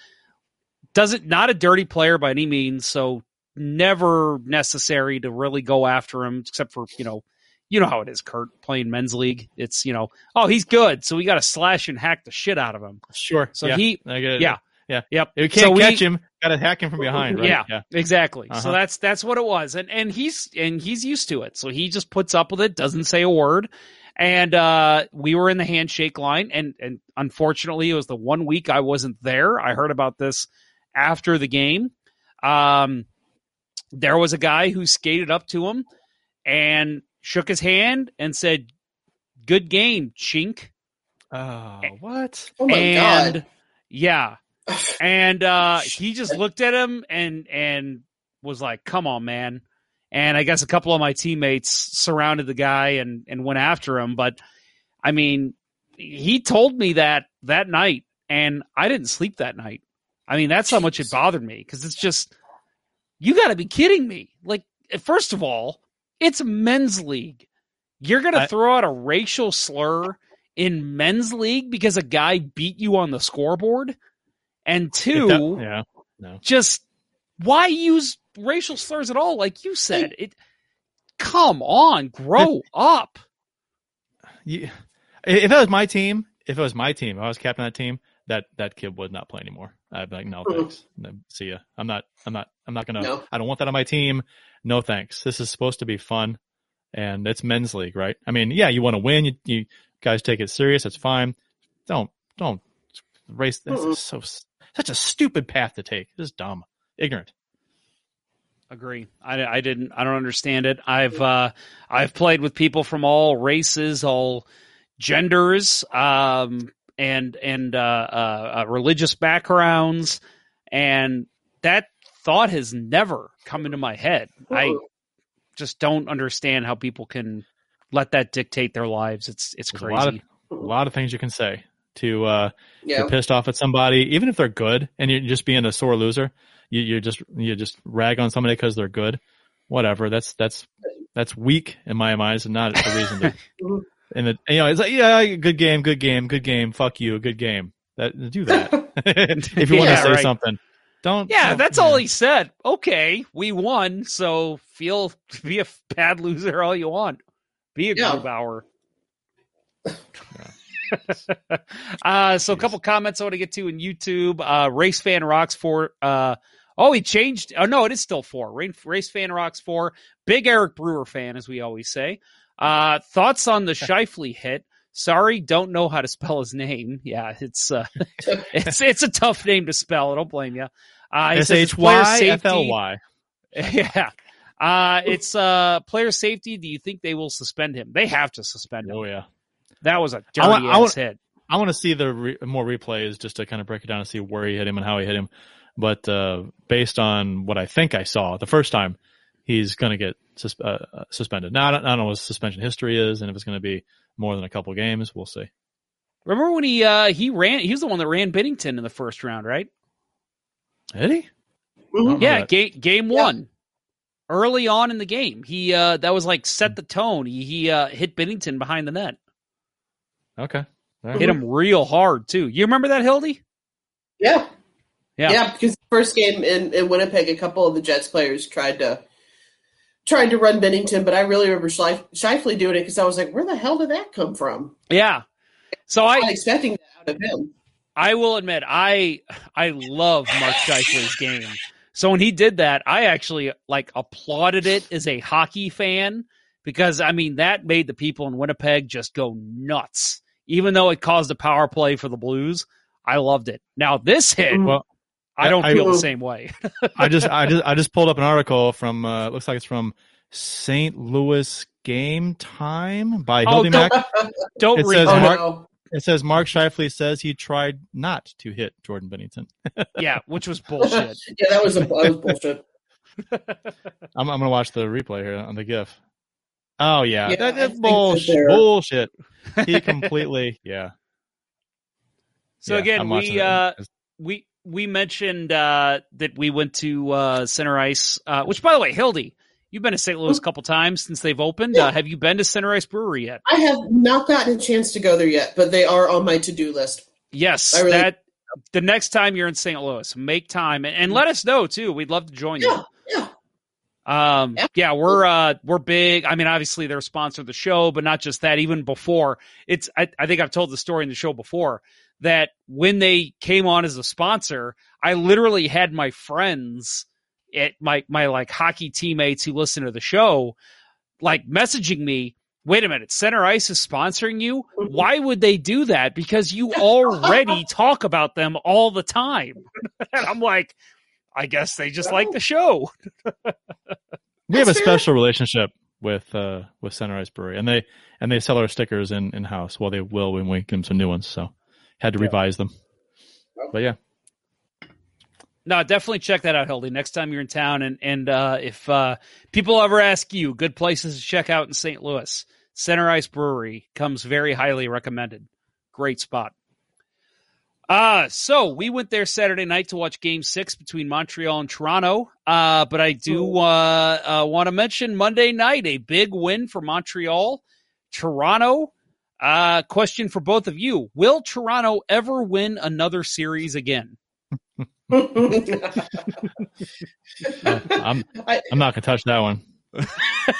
Doesn't not a dirty player by any means, so never necessary to really go after him, except for you know, you know how it is, Kurt playing men's league. It's you know, oh he's good, so we got to slash and hack the shit out of him. Sure. So yeah. he, yeah, yeah, yep. If we can't so catch we, him, got to hack him from behind. Right? Yeah, yeah. exactly. Uh-huh. So that's that's what it was, and and he's and he's used to it, so he just puts up with it, doesn't say a word. And uh, we were in the handshake line, and and unfortunately, it was the one week I wasn't there. I heard about this after the game. Um, there was a guy who skated up to him and shook his hand and said, "Good game, chink." Oh, what? Oh my and god. yeah, and uh, he just looked at him and and was like, "Come on, man." And I guess a couple of my teammates surrounded the guy and and went after him. But I mean, he told me that that night, and I didn't sleep that night. I mean, that's how much it bothered me because it's just you got to be kidding me. Like, first of all, it's men's league. You're going to throw out a racial slur in men's league because a guy beat you on the scoreboard? And two, yeah, no. just why use racial slurs at all? Like you said, it. Come on, grow up. You, if that was my team, if it was my team, if I was captain of that team, that that kid would not play anymore. I'd be like, no, thanks. No, see ya. I'm not. I'm not. I'm not gonna. No. I don't want that on my team. No thanks. This is supposed to be fun, and it's men's league, right? I mean, yeah, you want to win. You, you guys take it serious. That's fine. Don't don't race. This is so such a stupid path to take. This is dumb, ignorant. Agree. I, I didn't. I don't understand it. I've uh, I've played with people from all races, all genders, um, and and uh, uh, uh, religious backgrounds, and that thought has never come into my head. I just don't understand how people can let that dictate their lives. It's it's There's a lot of crazy. a lot of things you can say to uh, Yeah. you're pissed off at somebody, even if they're good, and you're just being a sore loser. You you just you just rag on somebody because they're good. Whatever. That's that's that's weak in my eyes, and not a reason to. and it, you know, it's like yeah, good game, good game, good game. Fuck you, good game. That do that if you want Yeah, to say right. something. Don't. Yeah, don't- that's all he said. Okay, we won, so feel be a bad loser all you want. Be a Yeah. Grubauer. uh, so a couple comments I want to get to in YouTube. Uh, Race Fan Rocks for uh, oh he changed. Oh no, it is still four. Race Fan Rocks four. Big Eric Brewer fan, as we always say. Uh, thoughts on the Scheifele hit? Sorry, don't know how to spell his name. Yeah, it's uh, it's it's a tough name to spell. I don't blame you. Uh, S H Y F L. Y. Yeah. Uh, it's uh, player safety. Do you think they will suspend him? They have to suspend him. Oh yeah. That was a dirty I want- I ass want- hit. I want to see the re- more replays just to kind of break it down and see where he hit him and how he hit him. But uh, based on what I think I saw the first time, he's going to get sus- uh, uh, suspended. Now I don't, I don't know what his suspension history is, and if it's going to be more than a couple games, we'll see. Remember when he uh he ran? He was the one that ran Binnington in the first round, right? Did he? Yeah, that. game game Yeah. one. Early on in the game, he uh that was like set the tone. He he uh hit Binnington behind the net, Okay. All right. hit him real hard too. You remember that, Hildy? Yeah. Yeah. Yeah, because the first game in, in Winnipeg, a couple of the Jets players tried to tried to run Binnington, but I really remember Shif- Scheifele doing it because I was like, where the hell did that come from? Yeah. So I was I not expecting that out of him. I will admit I I love Mark Scheifele's game. So when he did that, I actually like applauded it as a hockey fan because I mean that made the people in Winnipeg just go nuts. Even though it caused a power play for the Blues, I loved it. Now this hit, mm. Well, I don't I- feel the same way. I just I just I just pulled up an article from uh looks like it's from St. Louis Game Time by Oh, Hildy don't- Mac. don't it read says that. Mark, Oh, no. It says Mark Scheifele says he tried not to hit Jordan Binnington. Yeah, which was bullshit. Yeah, that was a that was bullshit. I'm, I'm gonna watch the replay here on the GIF. Oh yeah, Yeah, that, I that's think that bullshit. Bullshit. He completely yeah. So Yeah, again, we uh, we we mentioned uh, that we went to uh, Center Ice, uh, which by the way, Hildy, you've been to St. Louis a couple times since they've opened. Uh, have you been to Center Ice Brewery yet? I have not gotten a chance to go there yet, but they are on my to do list. Yes, really- that the next time you're in St. Louis, make time and, and let us know too. We'd love to join Yeah, you. yeah. Um, yeah, we're uh, we're big. I mean, obviously they're a sponsor of the show, but not just that. Even before it's, I, I think I've told the story in the show before that when they came on as a sponsor, I literally had my friends at my my like hockey teammates who listen to the show, like messaging me. Wait a minute, Center Ice is sponsoring you. Why would they do that? Because you already talk about them all the time. and I'm like, I guess they just like the show. we have a special relationship with uh with Center Ice Brewery, and they and they sell our stickers in in house. Well, they will when we give them some new ones. So had to revise them. But yeah, No, definitely check that out, Hildy. Next time you're in town, and and uh, if uh, people ever ask you good places to check out in St. Louis, Center Ice Brewery comes very highly recommended. Great spot. Uh, so we went there Saturday night to watch Game Six between Montreal and Toronto. Uh, but I do uh, uh, want to mention Monday night a big win for Montreal. Toronto. Uh, question for both of you: Will Toronto ever win another series again? Uh, I'm I, I'm not gonna touch that one.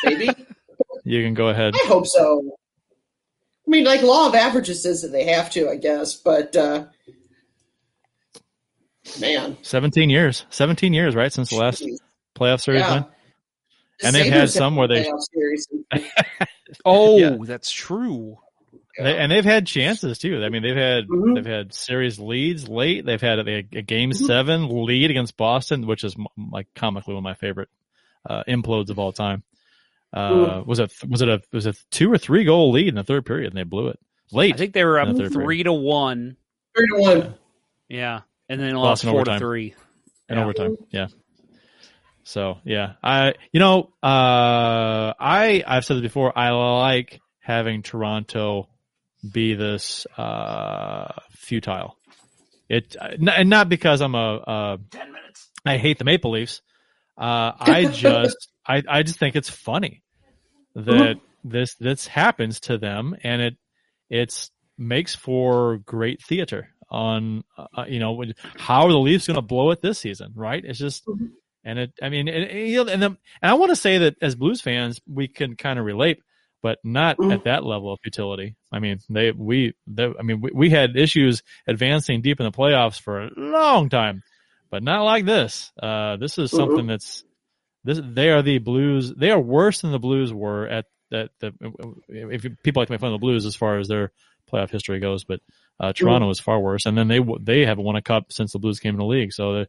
maybe. You can go ahead. I hope so. I mean, like law of averages says that they have to, I guess, but uh, man, Seventeen years, seventeen years, right since the last Jeez. playoff series Yeah. win. The And they've had some where they- Oh, Yeah. that's true. They, and they've had chances too. I mean, they've had Mhm. they've had series leads late. They've had a, a game Mm-hmm. seven lead against Boston, which is m- like comically one of my favorite uh, implodes of all time. Uh, was it was it a was it a two or three goal lead in the third period and they blew it late? I think they were up the third three to one. Three to one. Yeah, and then Lost lost in four to three. in Yeah. overtime. Yeah. So yeah, I you know uh I I've said this before. I like having Toronto be this uh futile. It and not because I'm a uh, Ten minutes. I hate the Maple Leafs. Uh, I just I I just think it's funny that this this happens to them and it it's makes for great theater on uh, you know how are the Leafs going to blow it this season right it's just and it I mean and, and, and, then, and I want to say that as Blues fans we can kind of relate but not at that level of futility I mean they we they, I mean we, we had issues advancing deep in the playoffs for a long time but not like this uh this is something that's this they are the Blues. They are worse than the Blues were at that. The, if people like to make fun of the Blues as far as their playoff history goes, but uh, Toronto is far worse. And then they they haven't won a cup since the Blues came in the league. So they're,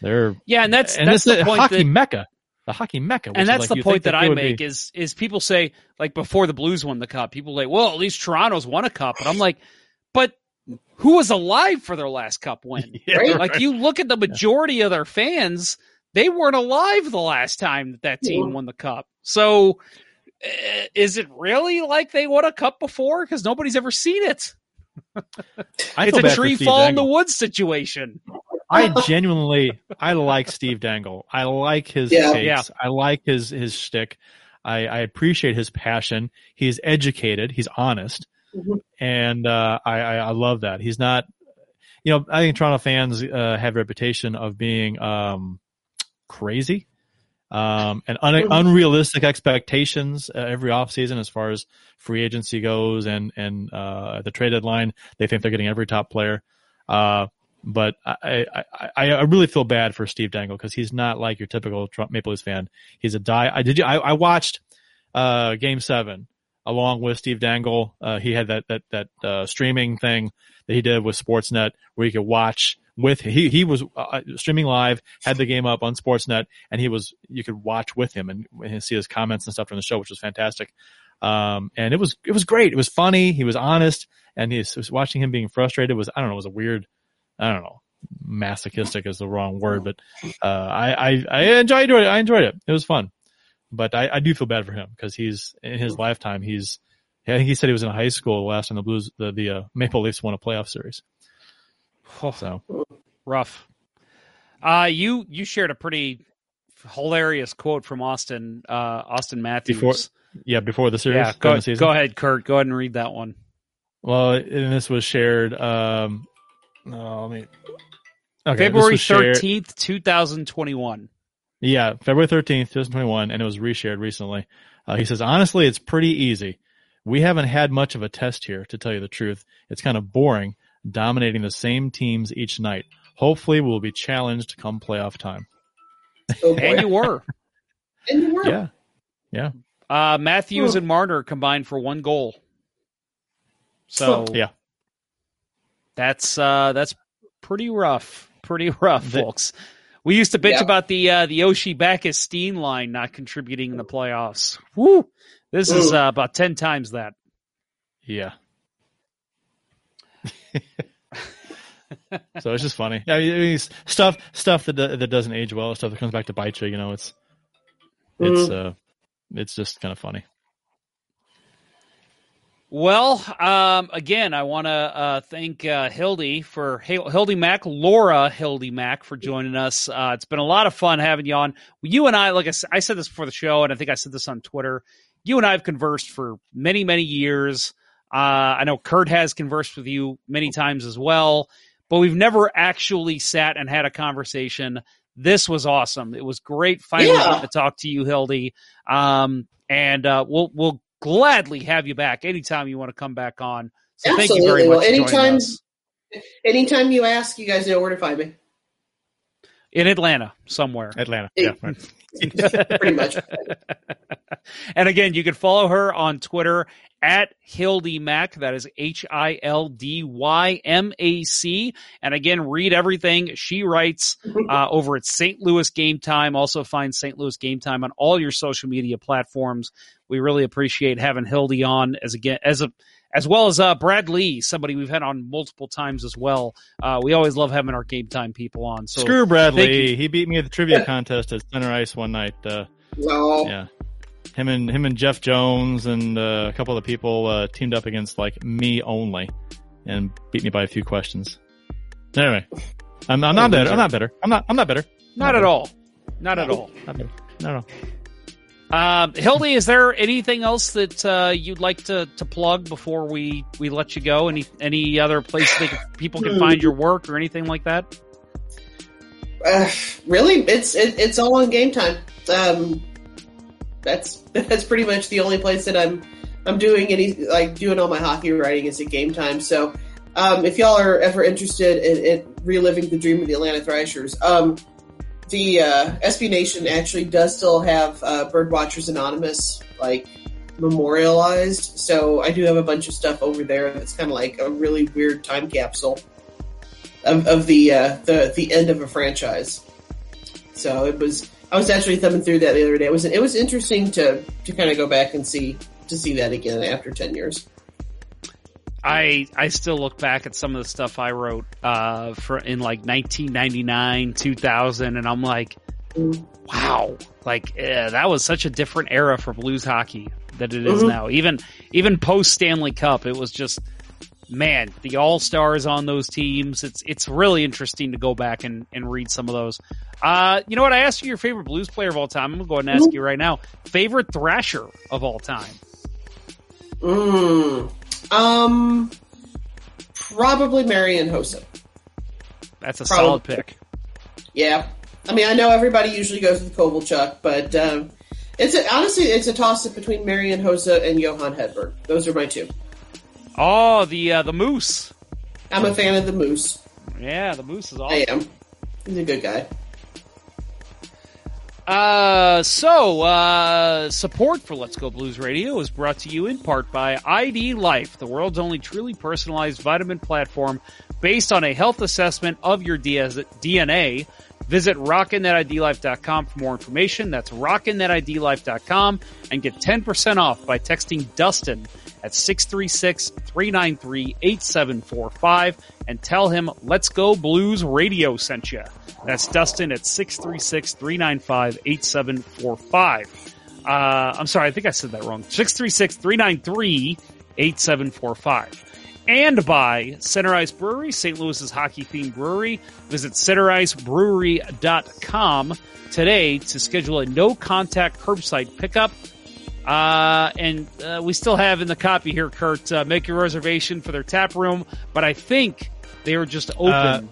they're Yeah, and that's and that's it's the a point hockey that, mecca, the hockey mecca. which and is that's like the point think that, I make be- is is people say like before the Blues won the cup, people like, well, at least Toronto's won a cup, and I'm like, but who was alive for their last cup win? Yeah, Right. Like you look at the majority of their fans, they weren't alive the last time that that team Yeah. won the cup. So, uh, is it really like they won a cup before? Because nobody's ever seen it. It's a tree Steve fall in the woods situation. I genuinely, I like Steve Dangle. I like his Yeah. takes. Yeah. I like his his shtick. I, I appreciate his passion. He's educated. He's honest, Mhm. and uh, I, I I love that. He's not. You know, I think Toronto fans uh, have a reputation of being um, crazy um, and un- unrealistic expectations uh, every offseason as far as free agency goes and and uh, the trade deadline they think they're getting every top player. Uh, but I, I, I, really feel bad for Steve Dangle because he's not like your typical Trump Maple Leafs fan. He's a die. I did. You, I, I watched uh, Game Seven along with Steve Dangle. Uh, he had that that that uh, streaming thing that he did with Sportsnet where you could watch with he he was uh, streaming live, had the game up on Sportsnet, and he was you could watch with him and, and see his comments and stuff from the show, which was fantastic. Um, and it was it was great. It was funny. He was honest, and he was watching him being frustrated was I don't know it was a weird I don't know masochistic is the wrong word, but uh, I, I I enjoyed it. I enjoyed it. It was fun, but I, I do feel bad for him because he's in his lifetime he's I think he said he was in high school the last time the Blues the the uh, Maple Leafs won a playoff series. So rough. Uh, you you shared a pretty hilarious quote from Austin uh, Austin Matthews. Before, yeah, before the series. Yeah, go, go ahead, Kurt. Go ahead and read that one. Well, and this was shared. Um, oh, I mean, Okay, February thirteenth, two thousand twenty-one. Yeah, February thirteenth, two thousand twenty-one, and it was reshared recently. Uh, he says, honestly, it's pretty easy. We haven't had much of a test here, to tell you the truth. It's kind of boring, dominating the same teams each night. Hopefully, we'll be challenged come playoff time. Oh and you were. and you were. Yeah. Yeah. Uh, Matthews and Marner combined for one goal. So yeah, that's uh, that's pretty rough. Pretty rough, the, folks. We used to bitch yeah. about the uh, the Oshie Backes Steen line not contributing in the playoffs. Woo! This is uh, about ten times that. Yeah. so it's just funny. Yeah, I mean, stuff stuff that that doesn't age well, stuff that comes back to bite you. You know, it's it's mm-hmm. uh it's just kind of funny. Well, um, again, I want to uh, thank uh, Hildy for Hildy Mac, Laura Hildy Mac for joining us. Uh, it's been a lot of fun having you on. You and I, like I, I said this before the show, and I think I said this on Twitter. You and I have conversed for many, many years. Uh, I know Kurt has conversed with you many times as well, but we've never actually sat and had a conversation. This was awesome. It was great finally yeah. to talk to you, Hildy. Um, and uh, we'll we'll gladly have you back anytime you want to come back on. So Absolutely. thank you very much. Well, anytime, anytime you ask, you guys know where to find me. In Atlanta, somewhere. Atlanta, yeah. Pretty much. and again, you can follow her on Twitter at Hildy Mac. That is H I L D Y M A C. And again, read everything she writes uh, over at St. Louis Game Time. Also find St. Louis Game Time on all your social media platforms. We really appreciate having Hildy on as again as a as well as uh, Brad Lee, somebody we've had on multiple times as well. Uh, we always love having our game time people on. So screw Brad Lee. He beat me at the trivia contest at Center Ice one night. Uh, no. Yeah him and him and Jeff Jones and uh, a couple of the people uh, teamed up against like me only, and beat me by a few questions. Anyway, I'm, I'm not better. I'm not better. I'm not. I'm not better. Not, not at better. all. Not at all. Not better. Not at all. Um, Hildy, is there anything else that uh, you'd like to, to plug before we, we let you go? Any any other place they can, people can find your work or anything like that? Uh, really, it's it, it's all on game time. Um, that's that's pretty much the only place that I'm I'm doing any like doing all my hockey writing is at game time. So um, if y'all are ever interested in, in, reliving the dream of the Atlanta Thrashers, um, the uh, SB Nation actually does still have uh, Birdwatchers Anonymous like memorialized. So I do have a bunch of stuff over there that's kind of like a really weird time capsule of, of the uh, the the end of a franchise. So it was I was actually thumbing through that the other day. It was it was interesting to to kind of go back and see to see that again after ten years. I I still look back at some of the stuff I wrote uh, for in like 1999, 2000, and I'm like, wow, like yeah, that was such a different era for blues hockey that it is mm-hmm. now. Even even post Stanley Cup, it was just man, the all stars on those teams. It's it's really interesting to go back and, and read some of those. Uh, you know what? I asked you your favorite blues player of all time. I'm gonna go ahead and ask mm-hmm. you right now. Favorite thrasher of all time? Mm, um, probably Marian Hossa. That's a probably. solid pick. Yeah, I mean, I know everybody usually goes with Kovalchuk, but um, it's a, honestly it's a toss up between Marian Hossa and Johan Hedberg. Those are my two. Oh, the uh, the moose. I'm a fan of the moose. Yeah, the moose is awesome. I am. He's a good guy. Uh, so, uh, support for Let's Go Blues Radio is brought to you in part by ID Life, the world's only truly personalized vitamin platform based on a health assessment of your DNA. Visit rockinthatidlife.com for more information. That's rockinthatidlife.com and get 10% off by texting Dustin at 636-393-8745 and tell him Let's Go Blues Radio sent you. That's Dustin at 636-395-8745. Uh, I'm sorry, I think I said that wrong. 636-393-8745 and by Center Ice Brewery, St. Louis's hockey themed brewery. Visit centericebrewery.com today to schedule a no contact curbside pickup. Uh, and uh, we still have in the copy here, Kurt, uh, make your reservation for their tap room, but I think they were just open. Uh,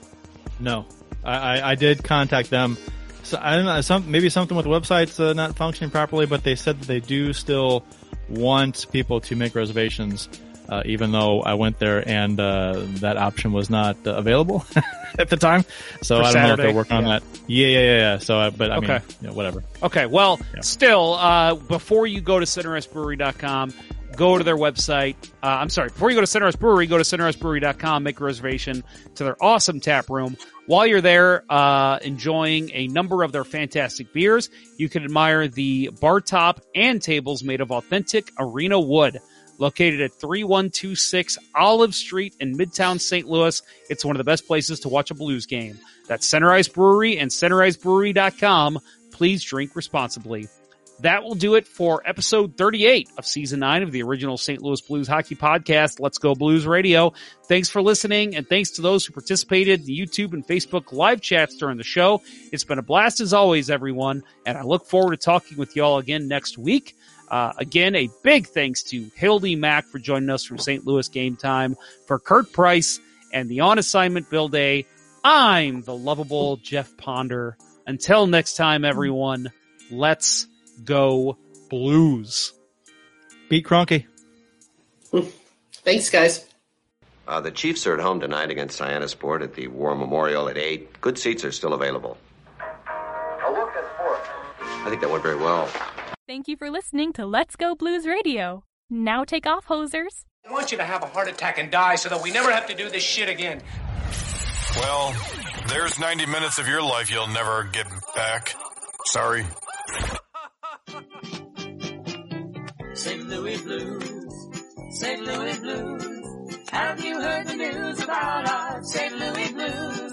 no, I, I, I, did contact them. So I don't know, some, maybe something with the website's uh, not functioning properly, but they said that they do still want people to make reservations uh, even though I went there and uh, that option was not uh, available at the time. So For I don't Saturday, know if they're working yeah. on that. Yeah, yeah, yeah. yeah. So, I, but I Okay. mean, you know, whatever. Okay, well, Yeah. still, uh, before you go to centericeBrewery.com, go to their website. Uh, I'm sorry, before you go to Center Ice Brewery, go to centericeBrewery.com, make a reservation to their awesome tap room. While you're there, uh, enjoying a number of their fantastic beers, you can admire the bar top and tables made of authentic arena wood. Located at 3126 Olive Street in Midtown St. Louis, it's one of the best places to watch a blues game. That's Center Ice Brewery and centericebrewery.com. Please drink responsibly. That will do it for episode 38 of season 9 of the original St. Louis Blues hockey podcast, Let's Go Blues Radio. Thanks for listening and thanks to those who participated in the YouTube and Facebook live chats during the show. It's been a blast as always, everyone, and I look forward to talking with you all again next week. Uh, again, a big thanks to Hildy Mac for joining us from St. Louis Game Time, for Kurt Price and the on assignment Bill Day. I'm the lovable Jeff Ponder. Until next time, everyone, let's go blues. Beat Cronky. Thanks, guys. Uh, the Chiefs are at home tonight against Sport at the War Memorial at 8. Good seats are still available. I think that went very well. Thank you for listening to Let's Go Blues Radio. Now take off, hosers. I want you to have a heart attack and die so that we never have to do this shit again. Well, there's 90 minutes of your life you'll never get back. Sorry. St. Louis Blues, St. Louis Blues. Have you heard the news about our St. Louis Blues?